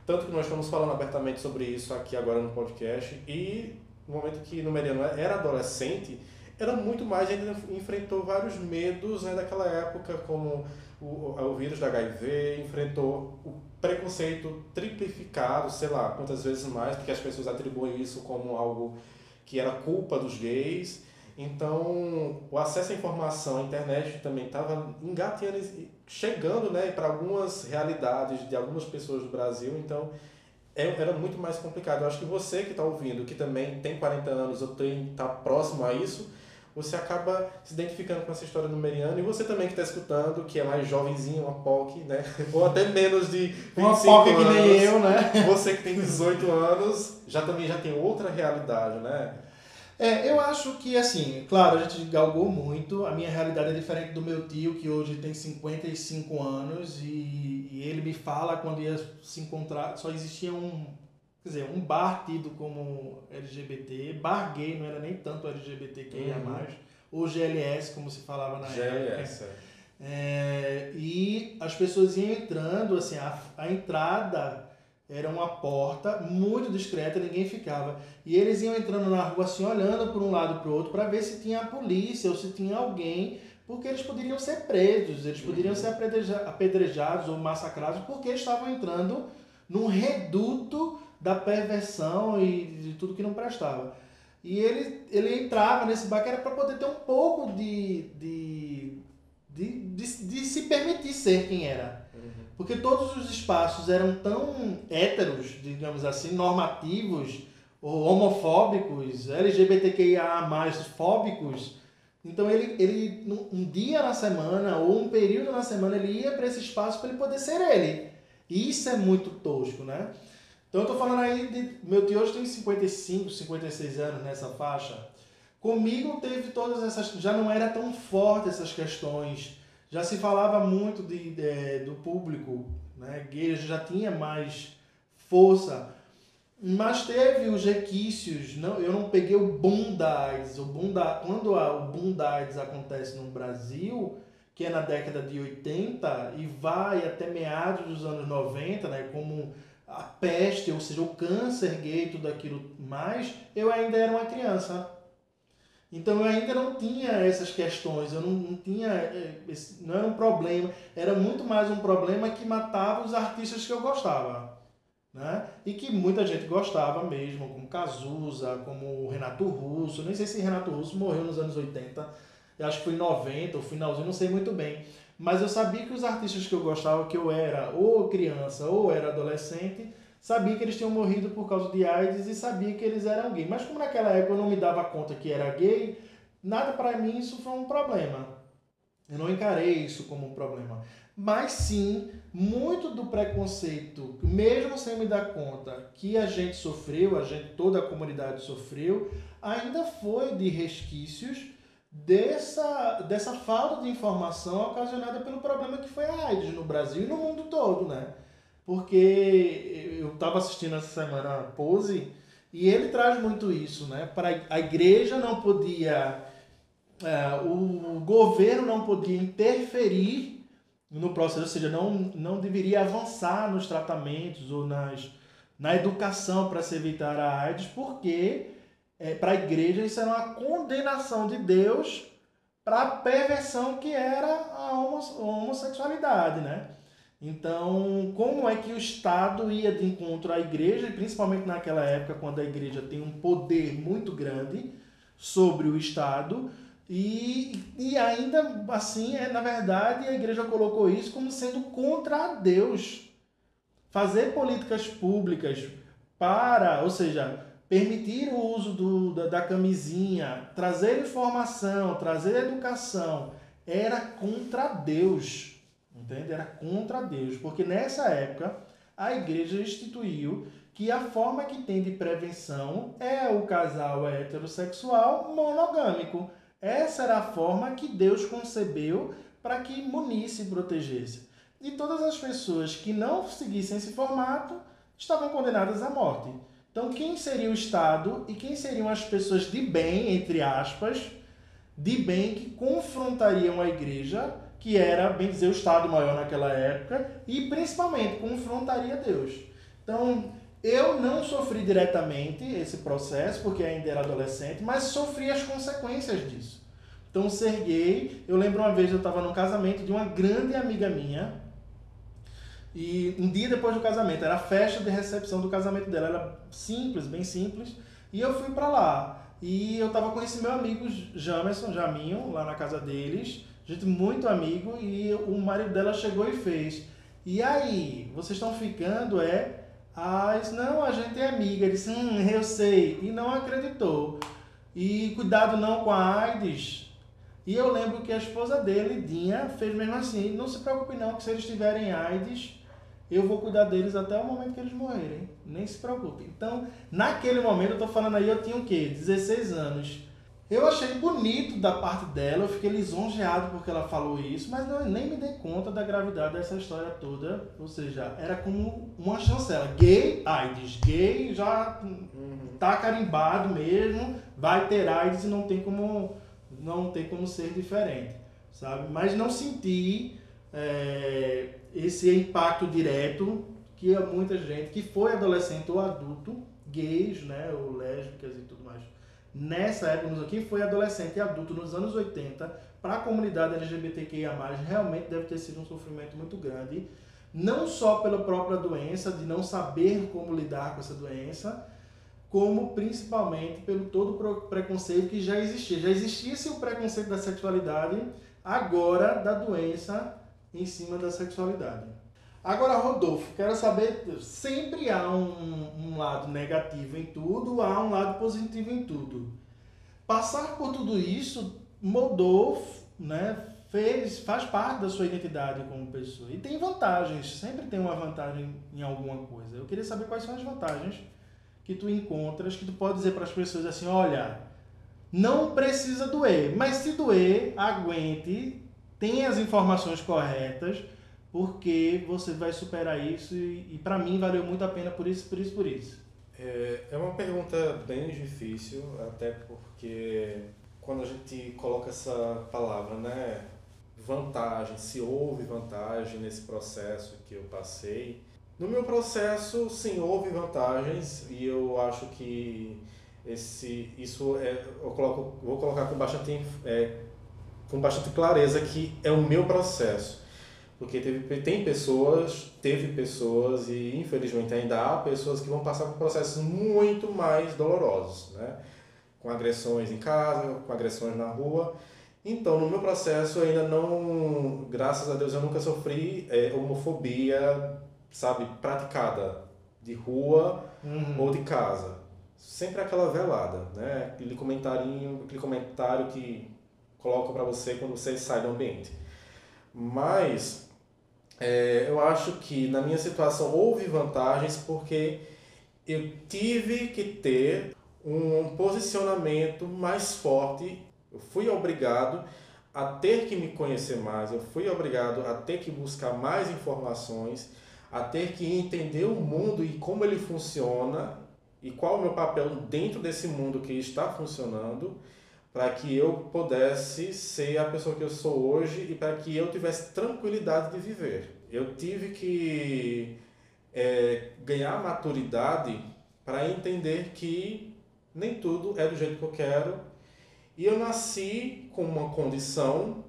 Tanto que nós estamos falando abertamente sobre isso aqui agora no podcast. E no momento que no Meriano era adolescente, era muito mais, ainda enfrentou vários medos né, daquela época, como o, o vírus da HIV, enfrentou o preconceito triplificado, sei lá quantas vezes mais, porque as pessoas atribuem isso como algo que era culpa dos gays. Então, o acesso à informação, a internet também estava engateando, chegando né, para algumas realidades de algumas pessoas do Brasil. Então, é, era muito mais complicado. Eu acho que você que está ouvindo, que também tem 40 anos ou está próximo a isso, você acaba se identificando com essa história do Meriano. E você também que está escutando, que é mais jovenzinho, uma POC, né? Ou até menos de 25 uma POC anos. que nem eu, né? Você que tem 18 anos, já também já tem outra realidade, né? É, eu acho que, assim, claro, a gente galgou muito. A minha realidade é diferente do meu tio, que hoje tem 55 anos, e, e ele me fala quando ia se encontrar, só existia um, quer dizer, um bar tido como LGBT, bar gay, não era nem tanto LGBTQIA+, uhum. ou GLS, como se falava na GLS, época. É. é, e as pessoas iam entrando, assim, a, a entrada era uma porta muito discreta, ninguém ficava. E eles iam entrando na rua assim, olhando por um lado para o outro, para ver se tinha a polícia ou se tinha alguém, porque eles poderiam ser presos, eles poderiam uhum. ser apedrejados ou massacrados, porque estavam entrando num reduto da perversão e de tudo que não prestava. E ele, ele entrava nesse bar que era para poder ter um pouco de, de, de, de, de se permitir ser quem era. Porque todos os espaços eram tão héteros, digamos assim, normativos, ou homofóbicos, LGBTQIA fóbicos. Então ele, ele um dia na semana ou um período na semana ele ia para esse espaço para ele poder ser ele. E isso é muito tosco, né? Então eu tô falando aí de meu tio hoje tem 55, 56 anos nessa faixa. Comigo teve todas essas, já não era tão forte essas questões já se falava muito de, de do público né, gay, já tinha mais força, mas teve os requisitos, não, eu não peguei o boom da AIDS, o boom da, quando a, o boom da AIDS acontece no Brasil, que é na década de 80 e vai até meados dos anos 90, né, como a peste, ou seja, o câncer gay, tudo aquilo mais, eu ainda era uma criança. Então eu ainda não tinha essas questões, eu não, não tinha, esse, não era um problema, era muito mais um problema que matava os artistas que eu gostava. Né? E que muita gente gostava mesmo, como Cazuza, como Renato Russo, nem sei se Renato Russo morreu nos anos 80, eu acho que foi em 90, ou finalzinho, não sei muito bem. Mas eu sabia que os artistas que eu gostava, que eu era ou criança ou era adolescente, sabia que eles tinham morrido por causa de AIDS e sabia que eles eram gay. Mas como naquela época eu não me dava conta que era gay, nada para mim isso foi um problema. Eu não encarei isso como um problema. Mas sim, muito do preconceito, mesmo sem me dar conta que a gente sofreu, a gente, toda a comunidade sofreu, ainda foi de resquícios dessa, dessa falta de informação ocasionada pelo problema que foi a AIDS no Brasil e no mundo todo, né? Porque eu estava assistindo essa semana a Pose e ele traz muito isso, né? Para a igreja não podia, é, o governo não podia interferir no processo, ou seja, não, não deveria avançar nos tratamentos ou nas, na educação para se evitar a AIDS, porque é, para a igreja isso era uma condenação de Deus para a perversão que era a homossexualidade, né? Então, como é que o Estado ia de encontro à igreja, e principalmente naquela época, quando a igreja tem um poder muito grande sobre o Estado, e, e ainda assim, é, na verdade, a igreja colocou isso como sendo contra Deus. Fazer políticas públicas para, ou seja, permitir o uso do, da, da camisinha, trazer informação, trazer educação, era contra Deus. Entende? Era contra Deus, porque nessa época a igreja instituiu que a forma que tem de prevenção é o casal heterossexual monogâmico. Essa era a forma que Deus concebeu para que munisse e protegesse. E todas as pessoas que não seguissem esse formato estavam condenadas à morte. Então, quem seria o Estado e quem seriam as pessoas de bem, entre aspas, de bem que confrontariam a igreja que era, bem dizer, o Estado maior naquela época, e principalmente confrontaria Deus. Então, Eu não sofri diretamente esse processo, porque ainda era adolescente, mas sofri as consequências disso. Então, ser gay, eu lembro uma vez eu estava num casamento de uma grande amiga minha, e um dia depois do casamento, era a festa de recepção do casamento dela, era simples, bem simples, e eu fui para lá. E eu tava com esse meu amigo Jamerson, Jaminho, lá na casa deles, gente muito amigo, e o marido dela chegou e fez. E aí, vocês estão ficando, é? Ah, não, a gente é amiga. Ele disse, hum, eu sei. E não acreditou. E cuidado não com a AIDS. E eu lembro que a esposa dele, Dinha, fez mesmo assim. Não se preocupe não, que se eles tiverem AIDS, eu vou cuidar deles até o momento que eles morrerem. Nem se preocupe. Então, naquele momento, eu tô falando aí, eu tinha o quê? 16 anos. Eu achei bonito da parte dela, eu fiquei lisonjeado porque ela falou isso, mas não, nem me dei conta da gravidade dessa história toda. Ou seja, era como uma chancela. Gay, AIDS. Gay já uhum. tá carimbado mesmo, vai ter AIDS e não tem como, não tem como ser diferente, sabe? Mas não senti é, esse impacto direto que muita gente que foi adolescente ou adulto, gays, né, ou lésbicas e tudo mais, nessa época, quem foi adolescente e adulto nos anos 80, para a comunidade LGBTQIA+, realmente deve ter sido um sofrimento muito grande, não só pela própria doença, de não saber como lidar com essa doença, como principalmente pelo todo o preconceito que já existia. Já existia esse preconceito da sexualidade, agora da doença em cima da sexualidade. Agora, Rodolfo, quero saber, sempre há um, um, lado negativo em tudo, há um lado positivo em tudo. Passar por tudo isso moldou, né, fez, faz parte da sua identidade como pessoa. E tem vantagens, sempre tem uma vantagem em alguma coisa. Eu queria saber quais são as vantagens que tu encontras, que tu pode dizer para as pessoas assim, olha, não precisa doer, mas se doer, aguente, tenha as informações corretas, porque você vai superar isso e, e para mim valeu muito a pena por isso, por isso, por isso. É, é uma pergunta bem difícil, até porque quando a gente coloca essa palavra, né, vantagem, se houve vantagem nesse processo que eu passei. No meu processo, sim, houve vantagens e eu acho que esse, isso é, eu coloco, vou colocar com bastante, é, com bastante clareza que é o meu processo. Porque teve, tem pessoas, teve pessoas e infelizmente ainda há pessoas que vão passar por processos muito mais dolorosos, né? Com agressões em casa, com agressões na rua. Então, no meu processo ainda não, graças a Deus, eu nunca sofri é, homofobia, sabe, praticada de rua uhum. ou de casa. Sempre aquela velada, né? Aquele comentarinho, aquele comentário que colocam para você quando você sai do ambiente. Mas é, eu acho que na minha situação houve vantagens porque eu tive que ter um posicionamento mais forte. Eu fui obrigado a ter que me conhecer mais, eu fui obrigado a ter que buscar mais informações, a ter que entender o mundo e como ele funciona e qual é o meu papel dentro desse mundo que está funcionando para que eu pudesse ser a pessoa que eu sou hoje e para que eu tivesse tranquilidade de viver. Eu tive que é, ganhar maturidade para entender que nem tudo é do jeito que eu quero e eu nasci com uma condição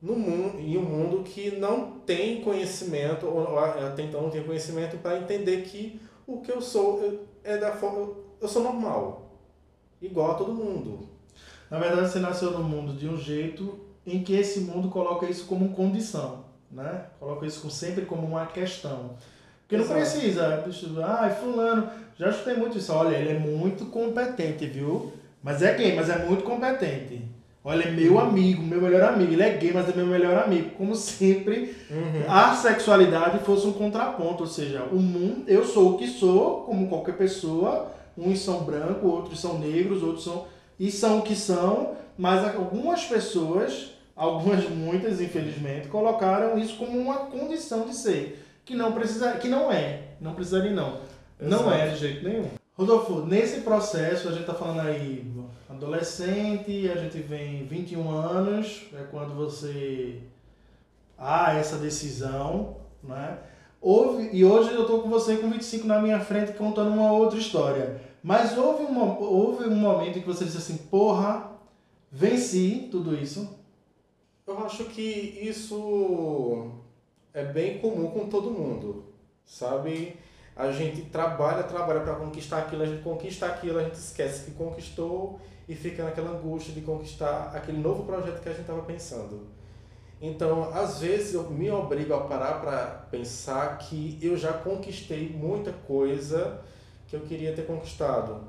no mundo, em um mundo que não tem conhecimento, ou até então não tem conhecimento para entender que o que eu sou é da forma. Eu sou normal, igual a todo mundo. Na verdade, você nasceu no mundo de um jeito em que esse mundo coloca isso como condição, né? Coloca isso sempre como uma questão. Porque não Exato. precisa, ah, fulano, já escutei muito isso, olha, ele é muito competente, viu? Mas é gay, mas é muito competente. Olha, é meu amigo, meu melhor amigo. Ele é gay, mas é meu melhor amigo. Como sempre, uhum. a sexualidade fosse um contraponto. Ou seja, o mundo, eu sou o que sou, como qualquer pessoa. Uns são brancos, outros são negros, outros são e são o que são, mas algumas pessoas, algumas muitas infelizmente, colocaram isso como uma condição de ser, que não precisa, que não é, não precisaria não. Exato. Não é de jeito nenhum. Rodolfo, nesse processo, a gente está falando aí adolescente, a gente vem 21 anos, é quando você há essa decisão, né? houve, e hoje eu estou com você com 25 na minha frente contando uma outra história. Mas houve um, houve um momento em que você disse assim, porra, venci tudo isso? Eu acho que isso é bem comum com todo mundo, sabe? A gente trabalha, trabalha para conquistar aquilo, a gente conquista aquilo, a gente esquece que conquistou e fica naquela angústia de conquistar aquele novo projeto que a gente estava pensando. Então, às vezes eu me obrigo a parar para pensar que eu já conquistei muita coisa que eu queria ter conquistado.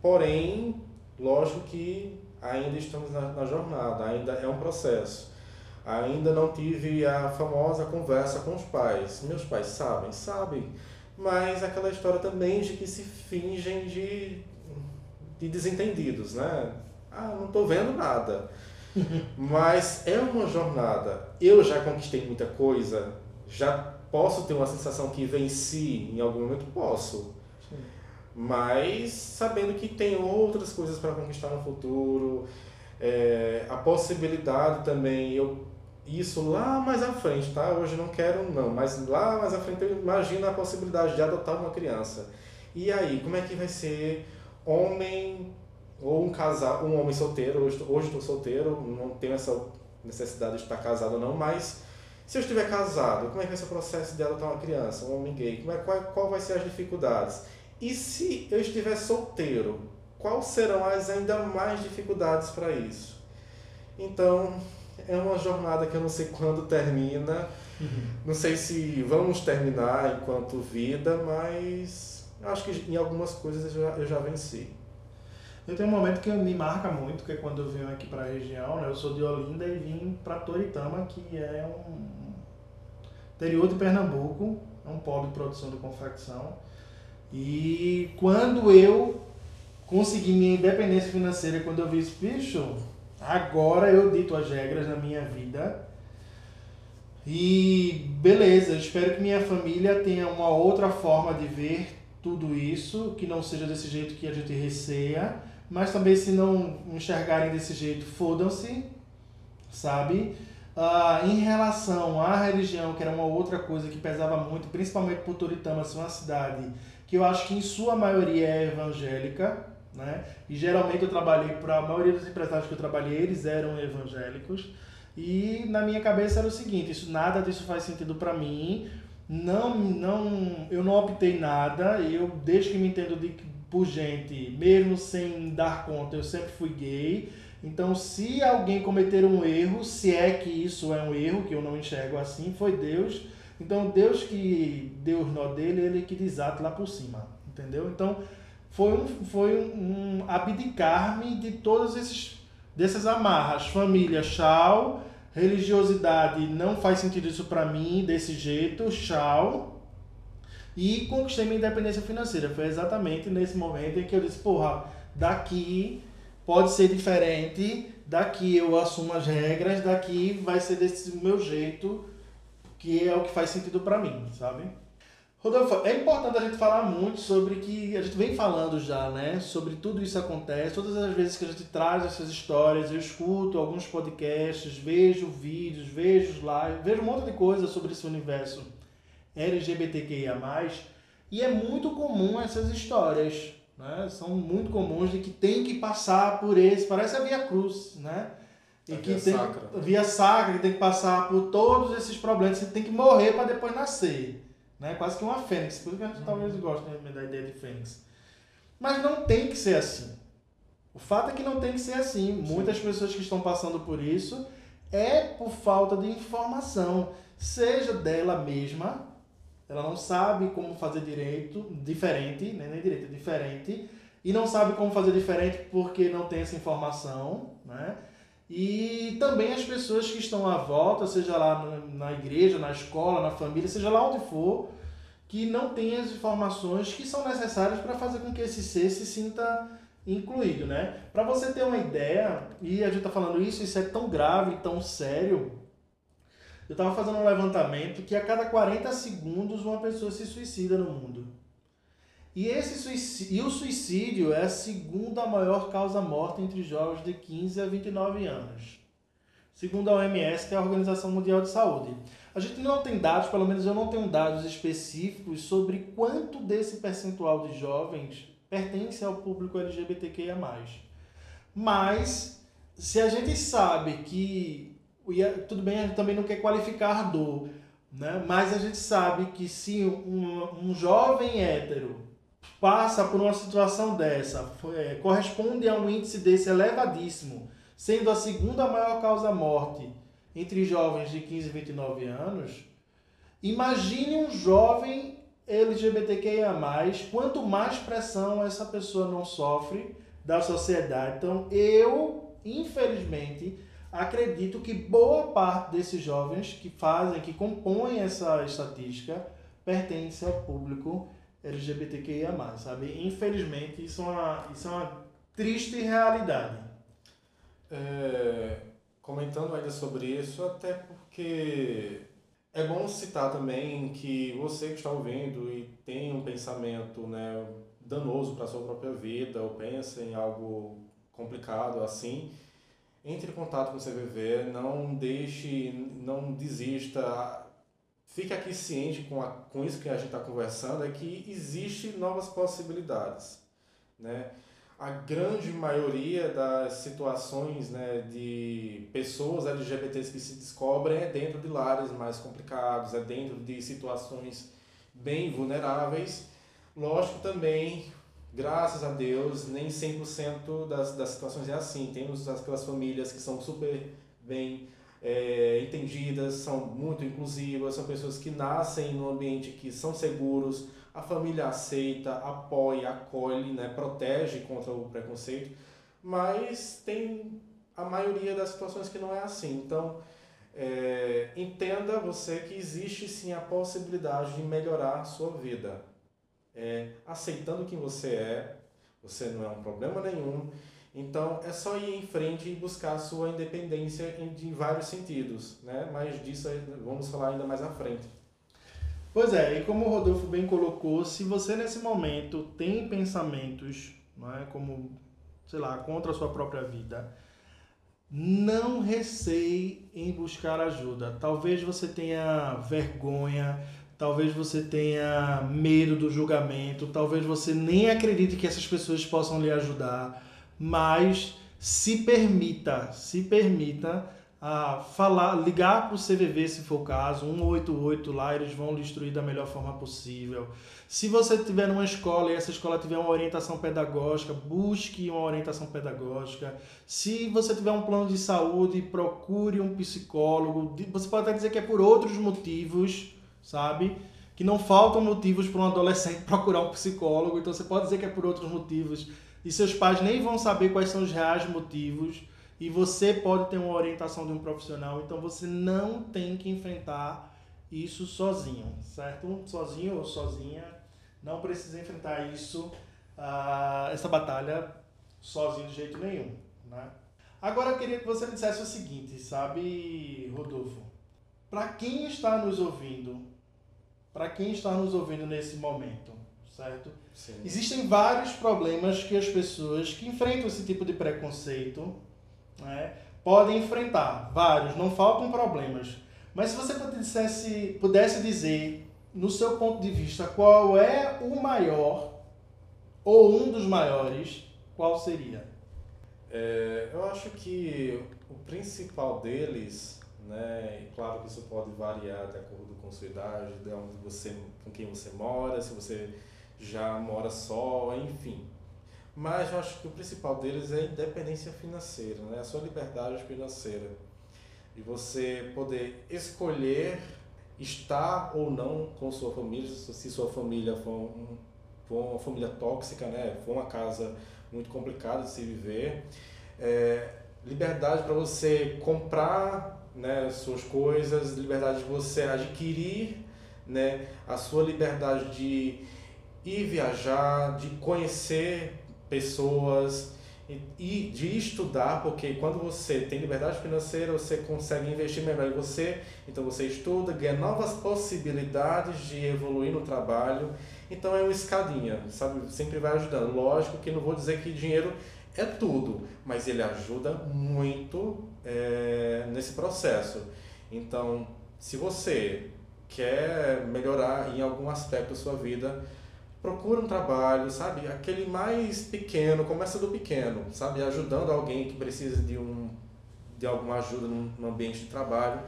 Porém, lógico que ainda estamos na, na jornada, ainda é um processo. Ainda não tive a famosa conversa com os pais. Meus pais sabem, sabem, mas aquela história também de que se fingem de, de desentendidos, né? Ah, não estou vendo nada. mas é uma jornada. Eu já conquistei muita coisa, já posso ter uma sensação que venci em algum momento? Posso. Sim. Mas sabendo que tem outras coisas para conquistar no futuro, é, a possibilidade também, eu isso lá mais à frente, tá? Hoje não quero não, mas lá mais à frente eu imagino a possibilidade de adotar uma criança. E aí, como é que vai ser homem ou um casal, um homem solteiro, hoje, hoje estou solteiro, não tenho essa necessidade de estar casado não, mas se eu estiver casado, como é que vai ser o processo de adotar uma criança, um homem gay? Como é, qual, qual vai ser as dificuldades? E se eu estiver solteiro, quais serão as ainda mais dificuldades para isso? Então, é uma jornada que eu não sei quando termina. Uhum. Não sei se vamos terminar enquanto vida, mas acho que em algumas coisas eu já, eu já venci. Eu tenho um momento que me marca muito, que é quando eu vim aqui para a região, né? eu sou de Olinda e vim para Toritama, que é um interior de Pernambuco, é um polo de produção de confecção. E quando eu consegui minha independência financeira, quando eu vi isso, bicho, Agora eu dito as regras na minha vida. E beleza, espero que minha família tenha uma outra forma de ver tudo isso, que não seja desse jeito que a gente receia, mas também se não enxergarem desse jeito, fodam-se, sabe? Uh, em relação à religião, que era uma outra coisa que pesava muito, principalmente por Toritama ser uma cidade que eu acho que em sua maioria é evangélica, né? E geralmente eu trabalhei para a maioria dos empresários que eu trabalhei, eles eram evangélicos. E na minha cabeça era o seguinte, isso nada disso faz sentido para mim. Não, não, eu não optei nada. Eu desde que me entendo de, por gente, mesmo sem dar conta, eu sempre fui gay. Então, se alguém cometer um erro, se é que isso é um erro, que eu não enxergo assim, foi Deus. Então, Deus que deu os nó dele, ele que desata lá por cima, entendeu? Então, foi um, foi um, um abdicar-me de todas esses dessas amarras. Família, tchau. Religiosidade, não faz sentido isso para mim desse jeito, tchau. E conquistei minha independência financeira. Foi exatamente nesse momento em que eu disse, porra, daqui pode ser diferente, daqui eu assumo as regras, daqui vai ser desse meu jeito, que é o que faz sentido para mim, sabe? Rodolfo, é importante a gente falar muito sobre que a gente vem falando já, né? Sobre tudo isso acontece, todas as vezes que a gente traz essas histórias, eu escuto alguns podcasts, vejo vídeos, vejo lives, vejo um monte de coisa sobre esse universo LGBTQIA+, e é muito comum essas histórias, né? São muito comuns de que tem que passar por esse, parece a Via Cruz, né? E a que via tem sacra. via sacra, que tem que passar por todos esses problemas, você tem que morrer para depois nascer. Né? Quase que uma fênix, por isso que a gente uhum. talvez goste né, da ideia de fênix. Mas não tem que ser assim. O fato é que não tem que ser assim. Sim. Muitas pessoas que estão passando por isso é por falta de informação, seja dela mesma, ela não sabe como fazer direito, diferente, né? nem direito, diferente, e não sabe como fazer diferente porque não tem essa informação, né? E também as pessoas que estão à volta, seja lá na igreja, na escola, na família, seja lá onde for, que não têm as informações que são necessárias para fazer com que esse ser se sinta incluído, né? Para você ter uma ideia, e a gente está falando isso, isso é tão grave, tão sério. Eu estava fazendo um levantamento que a cada 40 segundos uma pessoa se suicida no mundo. E, esse suicídio, e o suicídio é a segunda maior causa morta entre jovens de 15 a 29 anos. Segundo a OMS, que é a Organização Mundial de Saúde. A gente não tem dados, pelo menos eu não tenho dados específicos sobre quanto desse percentual de jovens pertence ao público LGBTQIA+. Mas, se a gente sabe que, tudo bem, a gente também não quer qualificar a dor, né? mas a gente sabe que se um, um jovem hétero passa por uma situação dessa, é, corresponde a um índice desse elevadíssimo, sendo a segunda maior causa-morte entre jovens de 15 e 29 anos, imagine um jovem LGBTQIA+, quanto mais pressão essa pessoa não sofre da sociedade. Então, eu, infelizmente, acredito que boa parte desses jovens que fazem, que compõem essa estatística, pertence ao público LGBTQIA+, sabe? Infelizmente, isso é uma, isso é uma triste realidade. É, comentando ainda sobre isso, até porque é bom citar também que você que está ouvindo e tem um pensamento né, danoso para a sua própria vida ou pensa em algo complicado assim, entre em contato com o CVV, não deixe, não desista, fique aqui ciente com, a, com isso que a gente está conversando, é que existe novas possibilidades, né? A grande maioria das situações né, de pessoas LGBTs que se descobrem é dentro de lares mais complicados, é dentro de situações bem vulneráveis. Lógico também, graças a Deus, nem 100% das, das situações é assim. Temos aquelas famílias que são super bem é, entendidas, são muito inclusivas, são pessoas que nascem num ambiente que são seguros, a família aceita, apoia, acolhe, né, protege contra o preconceito, mas tem a maioria das situações que não é assim. Então, é, entenda você que existe sim a possibilidade de melhorar a sua vida. É, aceitando quem você é, você não é um problema nenhum, então é só ir em frente e buscar a sua independência em, em vários sentidos, né? Mas disso vamos falar ainda mais à frente. Pois é, e como o Rodolfo bem colocou, se você nesse momento tem pensamentos, não é, como, sei lá, contra a sua própria vida, não receie em buscar ajuda. Talvez você tenha vergonha, talvez você tenha medo do julgamento, talvez você nem acredite que essas pessoas possam lhe ajudar mas se permita, se permita a falar, ligar para o CVV se for o caso, 188 lá, eles vão lhe instruir da melhor forma possível. Se você tiver numa escola e essa escola tiver uma orientação pedagógica, busque uma orientação pedagógica. Se você tiver um plano de saúde, procure um psicólogo. Você pode até dizer que é por outros motivos, sabe? Que não faltam motivos para um adolescente procurar um psicólogo, então você pode dizer que é por outros motivos e seus pais nem vão saber quais são os reais motivos e você pode ter uma orientação de um profissional, então você não tem que enfrentar isso sozinho, certo? Sozinho ou sozinha, não precisa enfrentar isso, uh, essa batalha sozinho de jeito nenhum, né? Agora eu queria que você me dissesse o seguinte, sabe, Rodolfo? Para quem está nos ouvindo, para quem está nos ouvindo nesse momento, certo? Sim. Existem vários problemas que as pessoas que enfrentam esse tipo de preconceito né, podem enfrentar. Vários, não faltam problemas. Mas se você pudesse, pudesse dizer, no seu ponto de vista, qual é o maior ou um dos maiores, qual seria? É, eu acho que o principal deles, né, e claro que isso pode variar de acordo sua idade, de onde você, com quem você mora, se você já mora só, enfim. Mas eu acho que o principal deles é a independência financeira, né? a sua liberdade financeira. E você poder escolher estar ou não com sua família, se sua família for, um, for uma família tóxica, né? for uma casa muito complicada de se viver. É, liberdade para você comprar né, suas coisas, liberdade de você adquirir né, a sua liberdade de ir viajar, de conhecer pessoas e, de estudar, porque quando você tem liberdade financeira, você consegue investir melhor em você, então você estuda, ganha novas possibilidades de evoluir no trabalho. Então é uma escadinha, sabe? Sempre vai ajudando. Lógico que não vou dizer que dinheiro é tudo, mas ele ajuda muito é, nesse processo. Então, se você quer melhorar em algum aspecto da sua vida, procura um trabalho, sabe? Aquele mais pequeno, começa do pequeno, sabe? Ajudando alguém que precisa de, um, de alguma ajuda no ambiente de trabalho.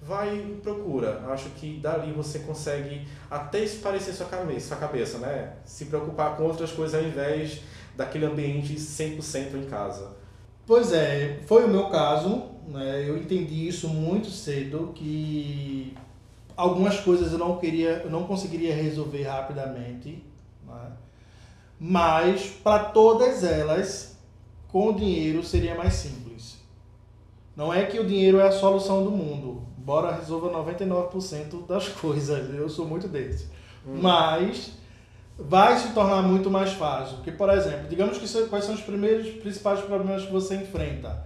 Vai e procura. Acho que dali você consegue até esparecer sua cabeça, sua cabeça, né? Se preocupar com outras coisas ao invés daquele ambiente 100% em casa. Pois é, foi o meu caso. Né? Eu entendi isso muito cedo, que algumas coisas eu não queria, eu não conseguiria resolver rapidamente né? Mas para todas elas, com o dinheiro seria mais simples. Não é que o dinheiro é a solução do mundo. Bora resolva 99% das coisas. Eu sou muito desse. Hum. Mas vai se tornar muito mais fácil. Porque, por exemplo, digamos que quais são os primeiros principais problemas que você enfrenta.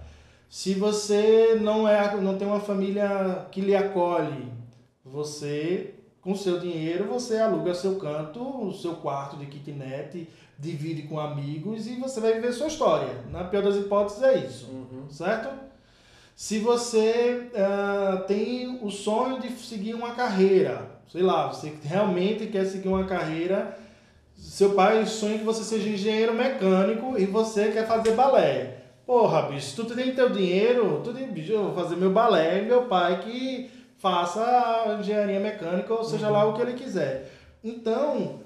Se você não é não tem uma família que lhe acolhe, você com seu dinheiro você aluga seu canto, o seu quarto de kitnet, divide com amigos e você vai viver sua história. Na pior das hipóteses é isso, uhum. certo? Se você uh, tem o sonho de seguir uma carreira, sei lá, você realmente quer seguir uma carreira, seu pai sonha que você seja engenheiro mecânico e você quer fazer balé. Porra, bicho, tu tem teu dinheiro, tu tem, bicho, eu vou fazer meu balé e meu pai que faça a engenharia mecânica, ou seja uhum. lá o que ele quiser. Então,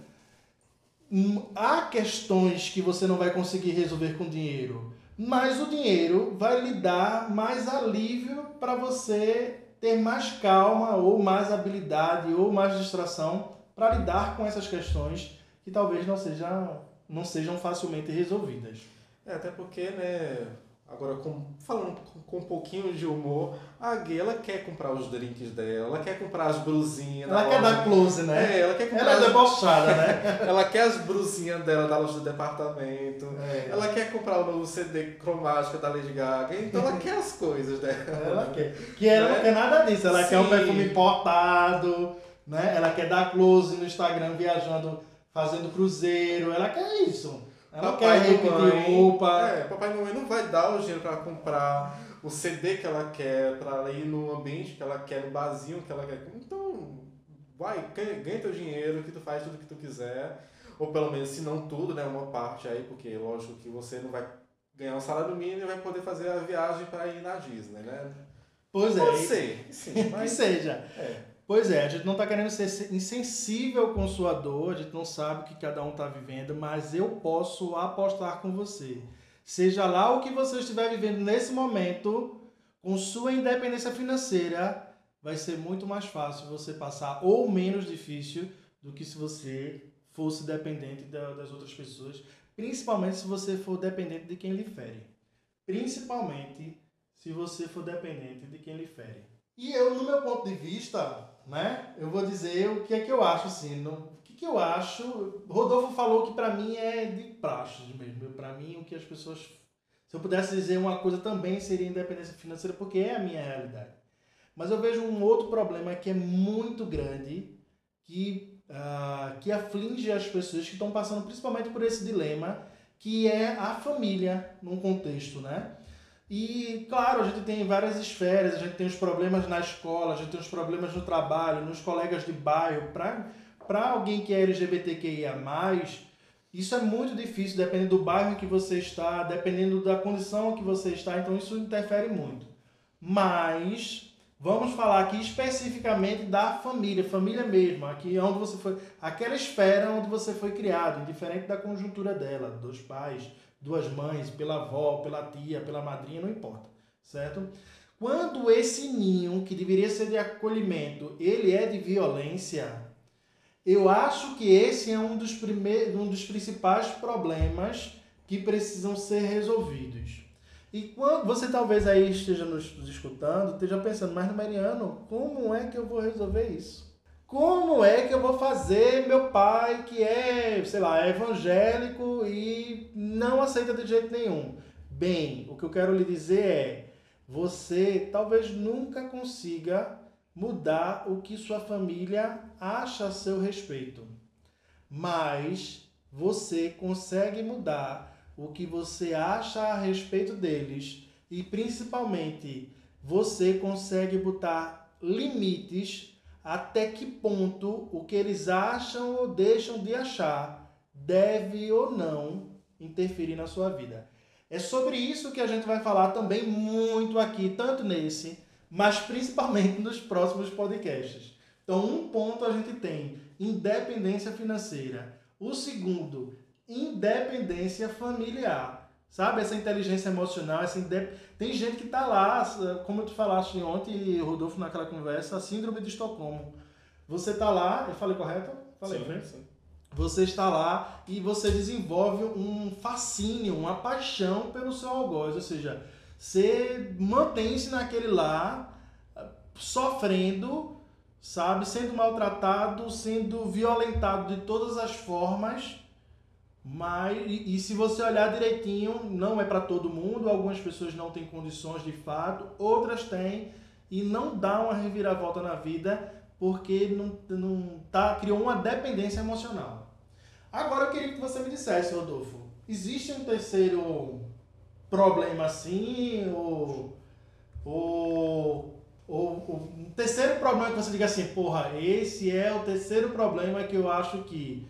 hum, há questões que você não vai conseguir resolver com dinheiro, mas o dinheiro vai lhe dar mais alívio para você ter mais calma, ou mais habilidade, ou mais distração para lidar com essas questões que talvez não sejam, não sejam facilmente resolvidas. É, até porque, né, Agora, com, falando com um pouquinho de humor, a gay, ela quer comprar os drinks dela, ela quer comprar as brusinhas. Ela quer loja. dar close, né? É, ela quer comprar. Ela é debochada, né? ela quer as brusinhas dela da loja do departamento. É. Ela quer comprar o novo CD cromática da Lady Gaga. Então ela quer as coisas dela. Ela quer. Que ela né? não quer nada disso. Ela Sim. quer um perfume importado, né? Ela quer dar close no Instagram viajando, fazendo cruzeiro. Ela quer isso. Ela papai quer repetir roupa. É, papai e mamãe não vai dar o dinheiro para comprar o CD que ela quer, para ir no ambiente que ela quer, no barzinho que ela quer. Então, vai, ganha teu dinheiro, que tu faz tudo que tu quiser. Ou pelo menos, se não tudo, né, uma parte aí, porque lógico que você não vai ganhar um salário mínimo e vai poder fazer a viagem para ir na Disney, né? Pois é. Pode ser, sim, mas... que seja. É. Pois é, a gente não está querendo ser insensível com sua dor, a gente não sabe o que cada um está vivendo, mas eu posso apostar com você. Seja lá o que você estiver vivendo nesse momento, com sua independência financeira, vai ser muito mais fácil você passar ou menos difícil do que se você fosse dependente das outras pessoas, principalmente se você for dependente de quem lhe fere. Principalmente se você for dependente de quem lhe fere. E eu, no meu ponto de vista, né? Eu vou dizer o que é que eu acho, assim. No, o que, que eu acho. Rodolfo falou que para mim é de praxe mesmo. Para mim, o que as pessoas. Se eu pudesse dizer uma coisa também seria independência financeira, porque é a minha realidade. Mas eu vejo um outro problema que é muito grande, que, uh, que aflige as pessoas que estão passando principalmente por esse dilema, que é a família num contexto, né? E, claro, a gente tem várias esferas, a gente tem os problemas na escola, a gente tem os problemas no trabalho, nos colegas de bairro. Para alguém que é LGBTQIA, isso é muito difícil, dependendo do bairro que você está, dependendo da condição que você está, então isso interfere muito. Mas vamos falar aqui especificamente da família, família mesmo, aqui onde você foi, aquela esfera onde você foi criado, indiferente da conjuntura dela, dos pais, duas mães, pela avó, pela tia, pela madrinha, não importa, certo? Quando esse ninho, que deveria ser de acolhimento, ele é de violência, eu acho que esse é um dos, primeiros, um dos principais problemas que precisam ser resolvidos. E quando você talvez aí esteja nos escutando, esteja pensando, mas Mariano, como é que eu vou resolver isso? Como é que eu vou fazer meu pai, que é, sei lá, é evangélico e não aceita de jeito nenhum? Bem, o que eu quero lhe dizer é: você talvez nunca consiga mudar o que sua família acha a seu respeito, mas você consegue mudar o que você acha a respeito deles e principalmente você consegue botar limites até que ponto o que eles acham ou deixam de achar deve ou não interferir na sua vida. É sobre isso que a gente vai falar também muito aqui, tanto nesse, mas principalmente nos próximos podcasts. Então, um ponto a gente tem independência financeira. O segundo, independência familiar. Sabe, essa inteligência emocional, essa indep... tem gente que está lá, como tu falaste ontem, Rodolfo, naquela conversa, a síndrome de Estocolmo. Você está lá, eu falei correto? Falei, sim, sim você está lá e você desenvolve um fascínio, uma paixão pelo seu algoz, ou seja, você mantém-se naquele lá, sofrendo, sabe, sendo maltratado, sendo violentado de todas as formas, mas e, e se você olhar direitinho, não é para todo mundo, algumas pessoas não têm condições de fato, outras têm e não dá uma reviravolta na vida porque não, não tá, criou uma dependência emocional. Agora eu queria que você me dissesse, Rodolfo, existe um terceiro problema assim, ou, ou, ou, um terceiro problema que você diga assim, porra, esse é o terceiro problema que eu acho que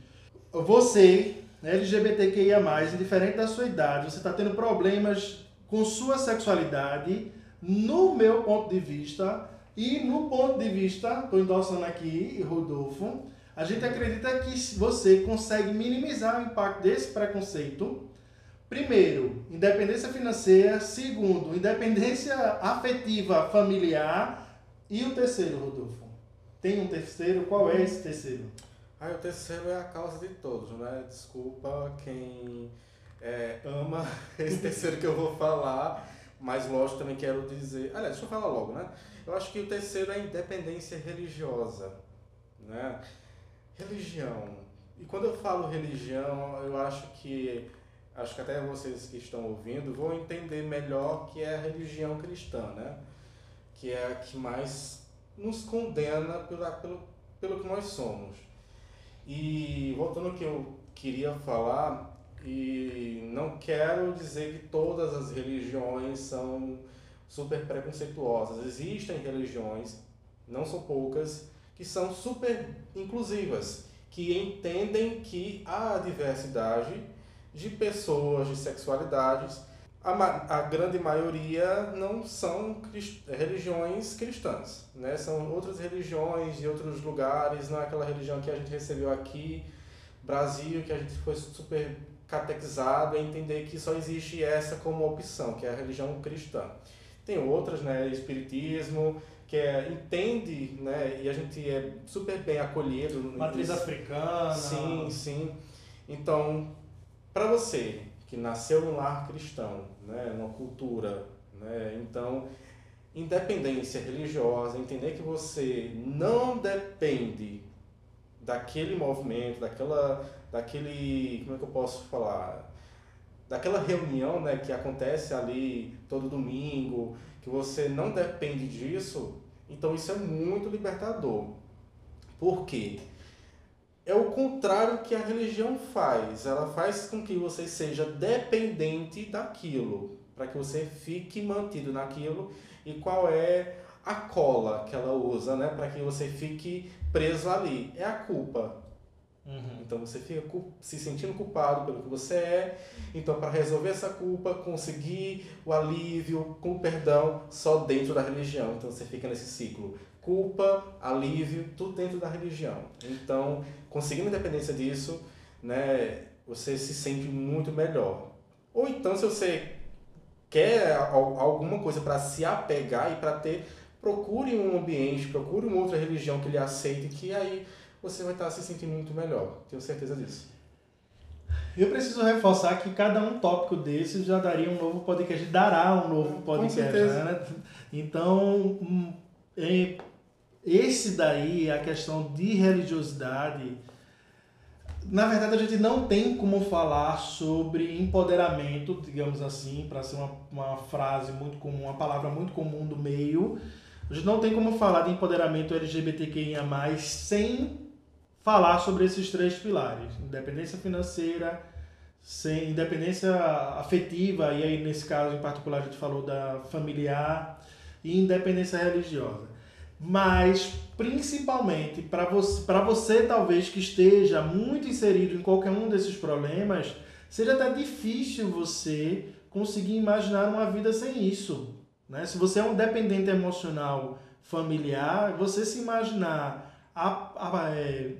você, LGBTQIA+, indiferente da sua idade, você está tendo problemas com sua sexualidade, no meu ponto de vista, e no ponto de vista, estou endossando aqui, Rodolfo, a gente acredita que você consegue minimizar o impacto desse preconceito. Primeiro, independência financeira. Segundo, independência afetiva familiar. E o terceiro, Rodolfo? Tem um terceiro? Qual é esse terceiro? Ah, o terceiro é a causa de todos, né? Desculpa quem é, ama esse terceiro que eu vou falar, mas lógico também quero dizer. Aliás, deixa eu falar logo, né? Eu acho que o terceiro é a independência religiosa, né? Religião. E quando eu falo religião, eu acho que acho que até vocês que estão ouvindo vão entender melhor que é a religião cristã, né? Que é a que mais nos condena pela, pelo, pelo que nós somos. E voltando ao que eu queria falar, e não quero dizer que todas as religiões são super preconceituosas. Existem religiões, não são poucas, que são super inclusivas, que entendem que há diversidade de pessoas, de sexualidades. A, a grande maioria não são crist religiões cristãs, né? são outras religiões de outros lugares, não é aquela religião que a gente recebeu aqui, Brasil, que a gente foi super catequizado a entender que só existe essa como opção, que é a religião cristã. Tem outras, né, espiritismo, que é, entende, né, e a gente é super bem acolhido. Matriz africana. Sim, sim. Então, para você que nasceu num lar cristão, né, numa cultura, né, então, independência religiosa, entender que você não depende daquele movimento, daquela, daquele, como é que eu posso falar, daquela reunião, né, que acontece ali todo domingo, que você não depende disso, então isso é muito libertador. Por quê? É o contrário que a religião faz. Ela faz com que você seja dependente daquilo, para que você fique mantido naquilo. E qual é a cola que ela usa, né, para que você fique preso ali? É a culpa. Uhum. Então você fica se sentindo culpado pelo que você é. Então, para resolver essa culpa, conseguir o alívio com o perdão só dentro da religião. Então você fica nesse ciclo: culpa, alívio, tudo dentro da religião. Então, conseguindo independência disso, né, você se sente muito melhor. Ou então, se você quer alguma coisa para se apegar e para ter, procure um ambiente, procure uma outra religião que lhe aceite, que aí você vai estar se sentindo muito melhor. Tenho certeza disso. Eu preciso reforçar que cada um tópico desses já daria um novo podcast, dará um novo podcast. Né? Então, hum, esse daí, a questão de religiosidade, na verdade a gente não tem como falar sobre empoderamento, digamos assim, para ser uma, uma frase muito comum, uma palavra muito comum do meio. A gente não tem como falar de empoderamento LGBTQIA+, sem falar sobre esses três pilares: independência financeira, sem independência afetiva, e aí nesse caso em particular a gente falou da familiar, e independência religiosa. Mas, principalmente, para você, você, talvez, que esteja muito inserido em qualquer um desses problemas, seja até difícil você conseguir imaginar uma vida sem isso. Né? Se você é um dependente emocional familiar, você se imaginar a, a, é,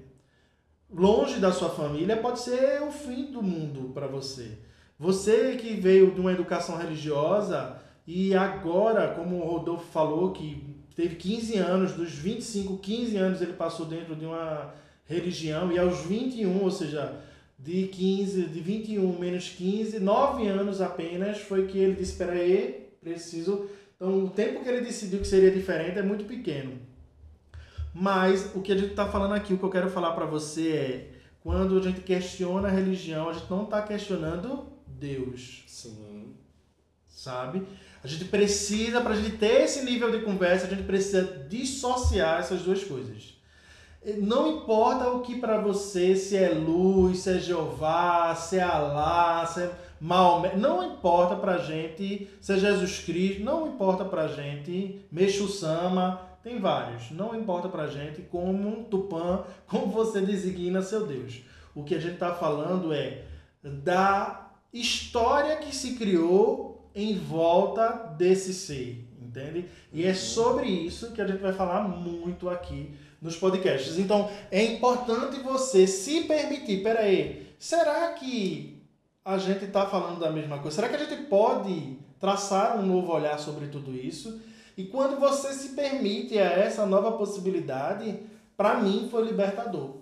longe da sua família pode ser o fim do mundo para você. Você que veio de uma educação religiosa e agora, como o Rodolfo falou, que teve 15 anos, dos 25, 15 anos ele passou dentro de uma religião e aos 21, ou seja, de 15, de 21 menos 15, 9 anos apenas foi que ele disse, espera aí, preciso... Então, o tempo que ele decidiu que seria diferente é muito pequeno. Mas o que a gente está falando aqui, o que eu quero falar para você é, quando a gente questiona a religião, a gente não está questionando Deus. Sim. Sabe? A gente precisa, para a gente ter esse nível de conversa, a gente precisa dissociar essas duas coisas. Não importa o que para você, se é luz, se é Jeová, se é Alá, se é Maomé, não importa para gente se é Jesus Cristo, não importa para gente Mexu Sama, tem vários. Não importa para gente como um Tupã, como você designa seu Deus. O que a gente está falando é da história que se criou em volta desse ser, entende? E é sobre isso que a gente vai falar muito aqui nos podcasts. Então, é importante você se permitir. Peraí, será que a gente está falando da mesma coisa? Será que a gente pode traçar um novo olhar sobre tudo isso? E quando você se permite a essa nova possibilidade, para mim foi libertador.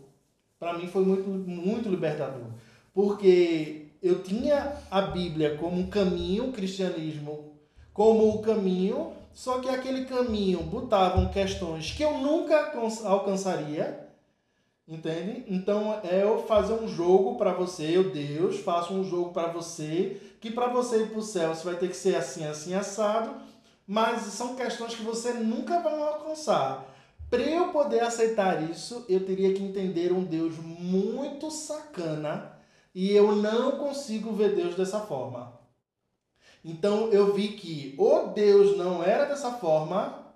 Para mim foi muito, muito libertador. Porque eu tinha a Bíblia como um caminho, o cristianismo como o caminho, só que aquele caminho botavam questões que eu nunca alcançaria, entende? Então é eu fazer um jogo para você, eu Deus, faço um jogo para você, que para você ir para o céu você vai ter que ser assim, assim, assado, mas são questões que você nunca vai alcançar. Para eu poder aceitar isso, eu teria que entender um Deus muito sacana e eu não consigo ver Deus dessa forma. Então eu vi que o Deus não era dessa forma,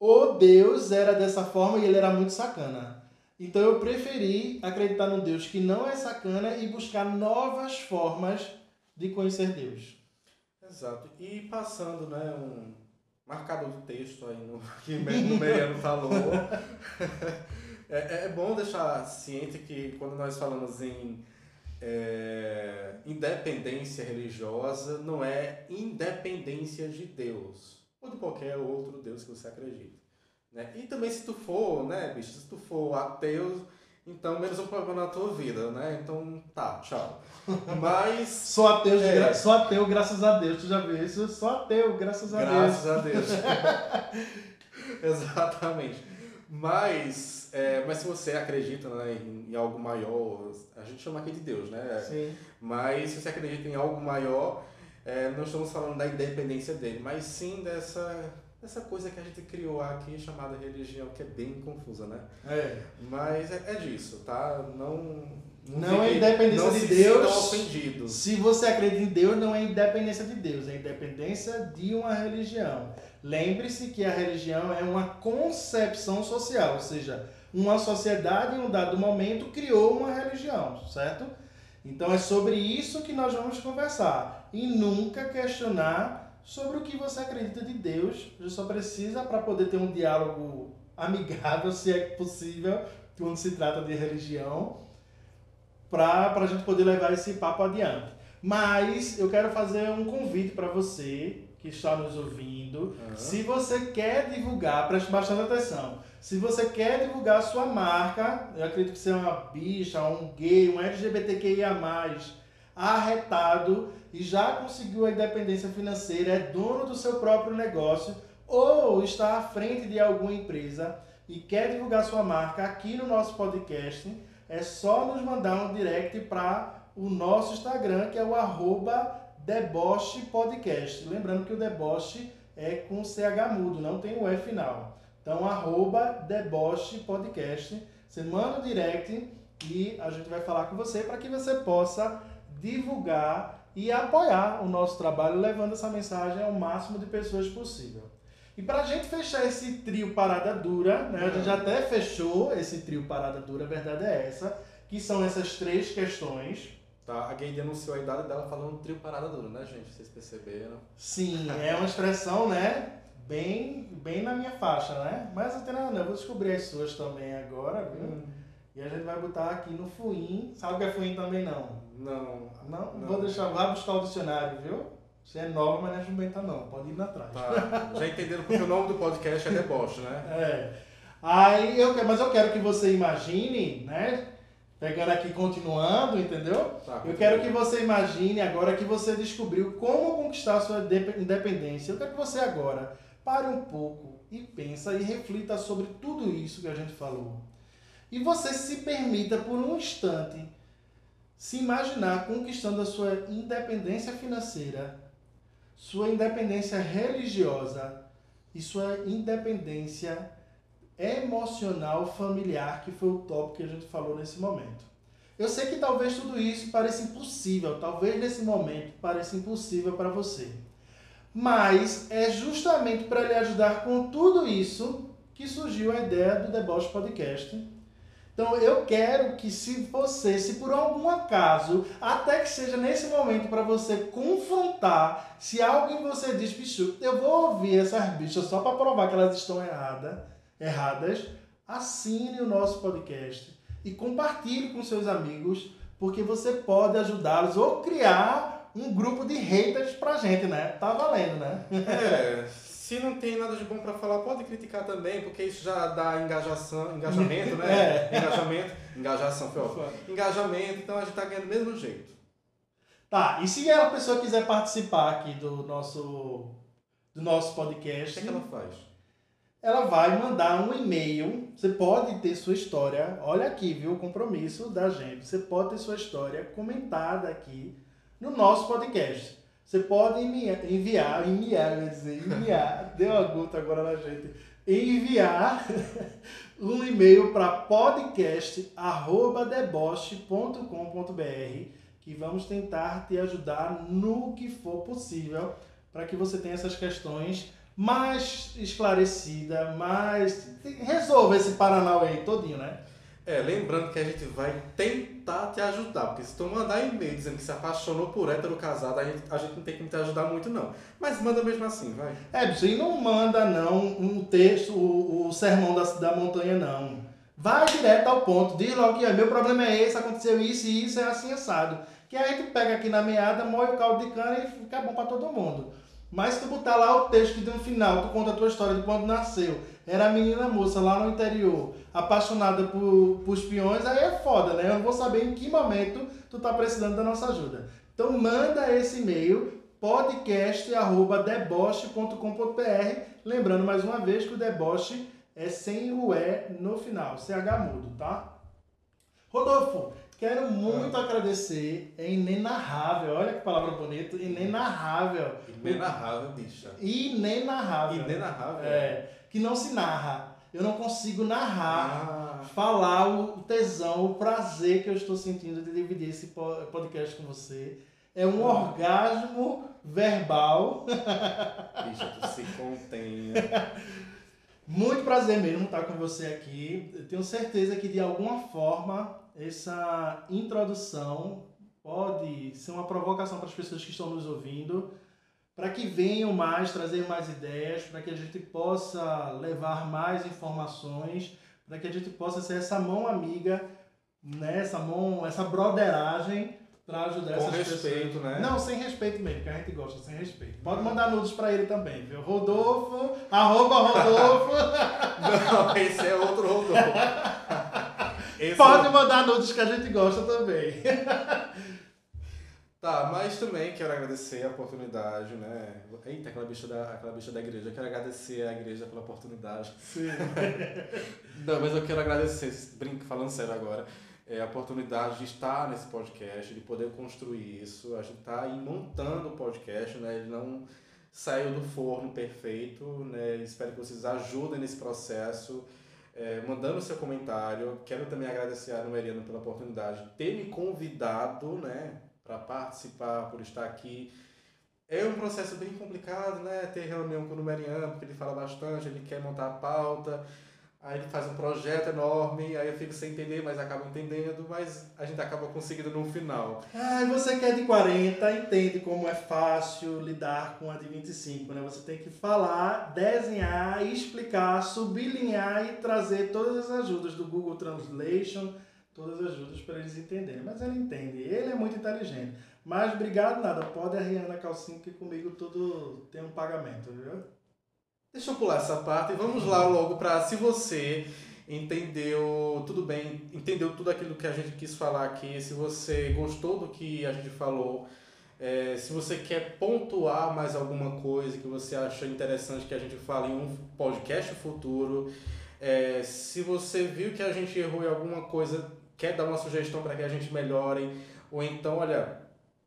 o Deus era dessa forma e ele era muito sacana. Então eu preferi acreditar num Deus que não é sacana e buscar novas formas de conhecer Deus. Exato. E passando, né, um marcador de texto aí no, que o Meriano falou. é, é bom deixar ciente que quando nós falamos em é, independência religiosa não é independência de Deus ou de qualquer outro Deus que você acredita. Né? E também se tu for, né, bicho, se tu for ateu, então menos um problema na tua vida, né? Então tá, tchau. Mas. sou ateu, é, gra sou ateu, graças a Deus, tu já viu isso? Sou ateu, graças a graças Deus. Graças a Deus. Exatamente. Mas, é, mas se você acredita né, em, em, algo maior, a gente chama aqui de Deus, né? Sim. Mas se você acredita em algo maior, é, não estamos falando da independência dele, mas sim dessa, dessa coisa que a gente criou aqui chamada religião, que é bem confusa, né? É. Mas é, é disso, tá? Não. Não, não é independência não de Deus. Ofendido. Se você acredita em Deus, não é independência de Deus, é independência de uma religião. Lembre-se que a religião é uma concepção social, ou seja, uma sociedade em um dado momento criou uma religião, certo? Então é sobre isso que nós vamos conversar e nunca questionar sobre o que você acredita de Deus. Você só precisa para poder ter um diálogo amigável, se é possível, quando se trata de religião, para a gente poder levar esse papo adiante. Mas eu quero fazer um convite para você que está nos ouvindo. Uhum. Se você quer divulgar, preste bastante atenção. Se você quer divulgar a sua marca, eu acredito que você é uma bicha, um gay, um LGBTQIA, arretado e já conseguiu a independência financeira, é dono do seu próprio negócio ou está à frente de alguma empresa e quer divulgar sua marca aqui no nosso podcast, é só nos mandar um direct para o nosso Instagram, que é o arroba Deboche Podcast. Lembrando que o deboche é com CH mudo, não tem o E final. Então, arroba Deboche Podcast. Você manda o direct e a gente vai falar com você para que você possa divulgar e apoiar o nosso trabalho, levando essa mensagem ao máximo de pessoas possível. E pra gente fechar esse trio Parada Dura, né? A gente até fechou esse trio Parada Dura, a verdade é essa, que são essas três questões. Tá, a Gayle anunciou a idade dela falando trio Parada Dura, né, gente? Vocês perceberam? Sim, é uma expressão, né? Bem, bem na minha faixa, né? Mas não tem nada não, eu vou descobrir as suas também agora, viu? Hum, E a gente vai botar aqui no fuim. Sabe o que é fuim também não? não. Não, vou deixar, vai buscar o dicionário, viu? Você é nova, mas não é jumenta não, pode ir atrás. Tá, já entenderam porque o nome do podcast é deboche, né? É. Aí eu mas eu quero que você imagine, né? Pegando aqui, continuando, entendeu? Tá, Eu quero que você imagine agora que você descobriu como conquistar a sua dep- independência. Eu quero que você agora pare um pouco e pensa e reflita sobre tudo isso que a gente falou. E você se permita por um instante se imaginar conquistando a sua independência financeira, sua independência religiosa e sua independência emocional familiar, que foi o tópico que a gente falou nesse momento. Eu sei que talvez tudo isso pareça impossível, talvez nesse momento pareça impossível para você. Mas é justamente para lhe ajudar com tudo isso que surgiu a ideia do Deboche Podcast. Então eu quero que se você, se por algum acaso, até que seja nesse momento para você confrontar, se algo em você diz, bicho, eu vou ouvir essas bichas só para provar que elas estão erradas, erradas, assine o nosso podcast e compartilhe com seus amigos, porque você pode ajudá-los ou criar um grupo de haters pra gente, né? Tá valendo, né? É, se não tem nada de bom pra falar, pode criticar também, porque isso já dá engajação, engajamento, né? Engajamento, engajação foi ótimo. Engajamento, então a gente tá ganhando do mesmo jeito. Tá, e se a pessoa quiser participar aqui do nosso, do nosso O podcast, que, é que ela faz? Ela vai mandar um e-mail. Você pode ter sua história, olha aqui, viu? O compromisso da gente. Você pode ter sua história comentada aqui no nosso podcast. Você pode enviar, enviar, enviar, quer dizer, enviar, deu uma gota agora na gente. Enviar um e-mail para podcast@deboche.com.br que vamos tentar te ajudar no que for possível para que você tenha essas questões mais esclarecida, mais resolva esse Paranau aí todinho, né? É, lembrando que a gente vai tentar te ajudar, porque se tu mandar e-mail dizendo que se apaixonou por hétero casado, a gente, a gente não tem que te ajudar muito não. Mas manda mesmo assim, vai. É, bicho, e não manda não um texto, o, o sermão da, da montanha, não. Vai direto ao ponto, diz logo que ó, meu problema é esse, aconteceu isso e isso, é assim assado. Que a gente pega aqui na meada, moe o caldo de cana e fica bom pra todo mundo. Mas tu botar lá o texto que no final tu conta a tua história de quando nasceu, era a menina moça lá no interior, apaixonada por, por espiões, aí é foda, né? Eu não vou saber em que momento tu tá precisando da nossa ajuda. Então manda esse e-mail podcast@deboche.com.br, lembrando mais uma vez que o deboche é sem o e no final, CH mudo, tá? Rodolfo, quero muito agradecer, é inenarrável, olha que palavra bonita, inenarrável. Inenarrável, bicha. Inenarrável. Inenarrável? É, que não se narra. Eu não consigo narrar, Ah, falar o tesão, o prazer que eu estou sentindo de dividir esse po- podcast com você. É um orgasmo verbal. bicha, tu se contenha. Muito prazer mesmo estar com você aqui. Eu tenho certeza que de alguma forma essa introdução pode ser uma provocação para as pessoas que estão nos ouvindo, para que venham mais, trazer mais ideias, para que a gente possa levar mais informações, para que a gente possa ser essa mão amiga, né? essa mão, essa broderagem para ajudar Com essas respeito, pessoas. né? Não, sem respeito mesmo, que a gente gosta, sem respeito. Pode mandar nudes para ele também, viu? Rodolfo, arroba Rodolfo. Não, esse é outro Rodolfo. Esse Pode é... mandar nudes que a gente gosta também. Tá, mas também quero agradecer a oportunidade, né? Eita, aquela bicha da, aquela bicha da igreja. Eu quero agradecer à igreja pela oportunidade. Sim. Não, mas eu quero agradecer, brinco, falando sério agora, é, a oportunidade de estar nesse podcast, de poder construir isso. A gente está aí montando o podcast, né? Ele não saiu do forno perfeito, né? Espero que vocês ajudem nesse processo, é, mandando seu comentário. Quero também agradecer a Numeriano pela oportunidade de ter me convidado, né? Para participar, por estar aqui é um processo bem complicado, né? Ter reunião com o Numeriano, porque ele fala bastante, ele quer montar a pauta, aí ele faz um projeto enorme, aí eu fico sem entender, mas acabo entendendo, mas a gente acaba conseguindo no final. Ah, você que é de 40, entende como é fácil lidar com a de 25, né? Você tem que falar, desenhar, explicar, sublinhar e trazer todas as ajudas do Google Translation, todas as ajudas para eles entenderem. Mas ele entende, ele é muito inteligente. Mas obrigado nada, pode arriar na calcinha que comigo tudo tem um pagamento, viu? Deixa eu pular essa parte e vamos lá logo para se você entendeu tudo bem, entendeu tudo aquilo que a gente quis falar aqui, se você gostou do que a gente falou, é, se você quer pontuar mais alguma coisa que você acha interessante que a gente fale em um podcast futuro, é, se você viu que a gente errou em alguma coisa, quer dar uma sugestão para que a gente melhore, ou então, olha,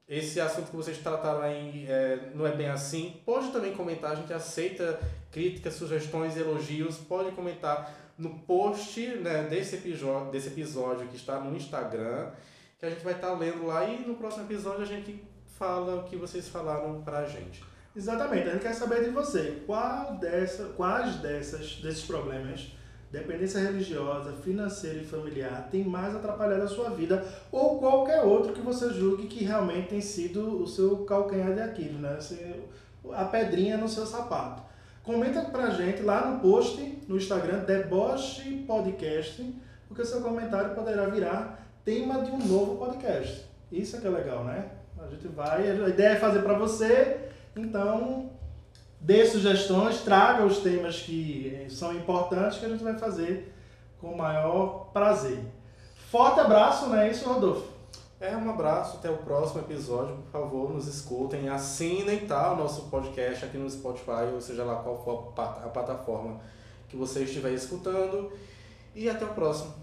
esse assunto que vocês trataram aí é, não é bem assim, pode também comentar, a gente aceita críticas, sugestões, elogios, pode comentar no post né, desse, episódio, desse episódio que está no Instagram, que a gente vai estar lendo lá e no próximo episódio a gente fala o que vocês falaram pra gente. Exatamente, a gente quer saber de você, qual dessa, quais dessas, desses problemas dependência religiosa, financeira e familiar tem mais atrapalhado a sua vida ou qualquer outro que você julgue que realmente tem sido o seu calcanhar de Aquiles, né? a pedrinha no seu sapato. Comenta pra gente lá no post no Instagram Deboche Podcast, porque seu comentário poderá virar tema de um novo podcast. Isso é que é legal, né? A gente vai, a ideia é fazer para você, então dê sugestões, traga os temas que eh, são importantes que a gente vai fazer com o maior prazer. Forte abraço, não é isso, Rodolfo? É, um abraço, até o próximo episódio. Por favor, nos escutem, assinem tá, o nosso podcast aqui no Spotify, ou seja lá qual for a plataforma que você estiver escutando. E até o próximo.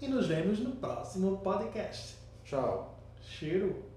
E nos vemos no próximo podcast. Tchau. Cheiro.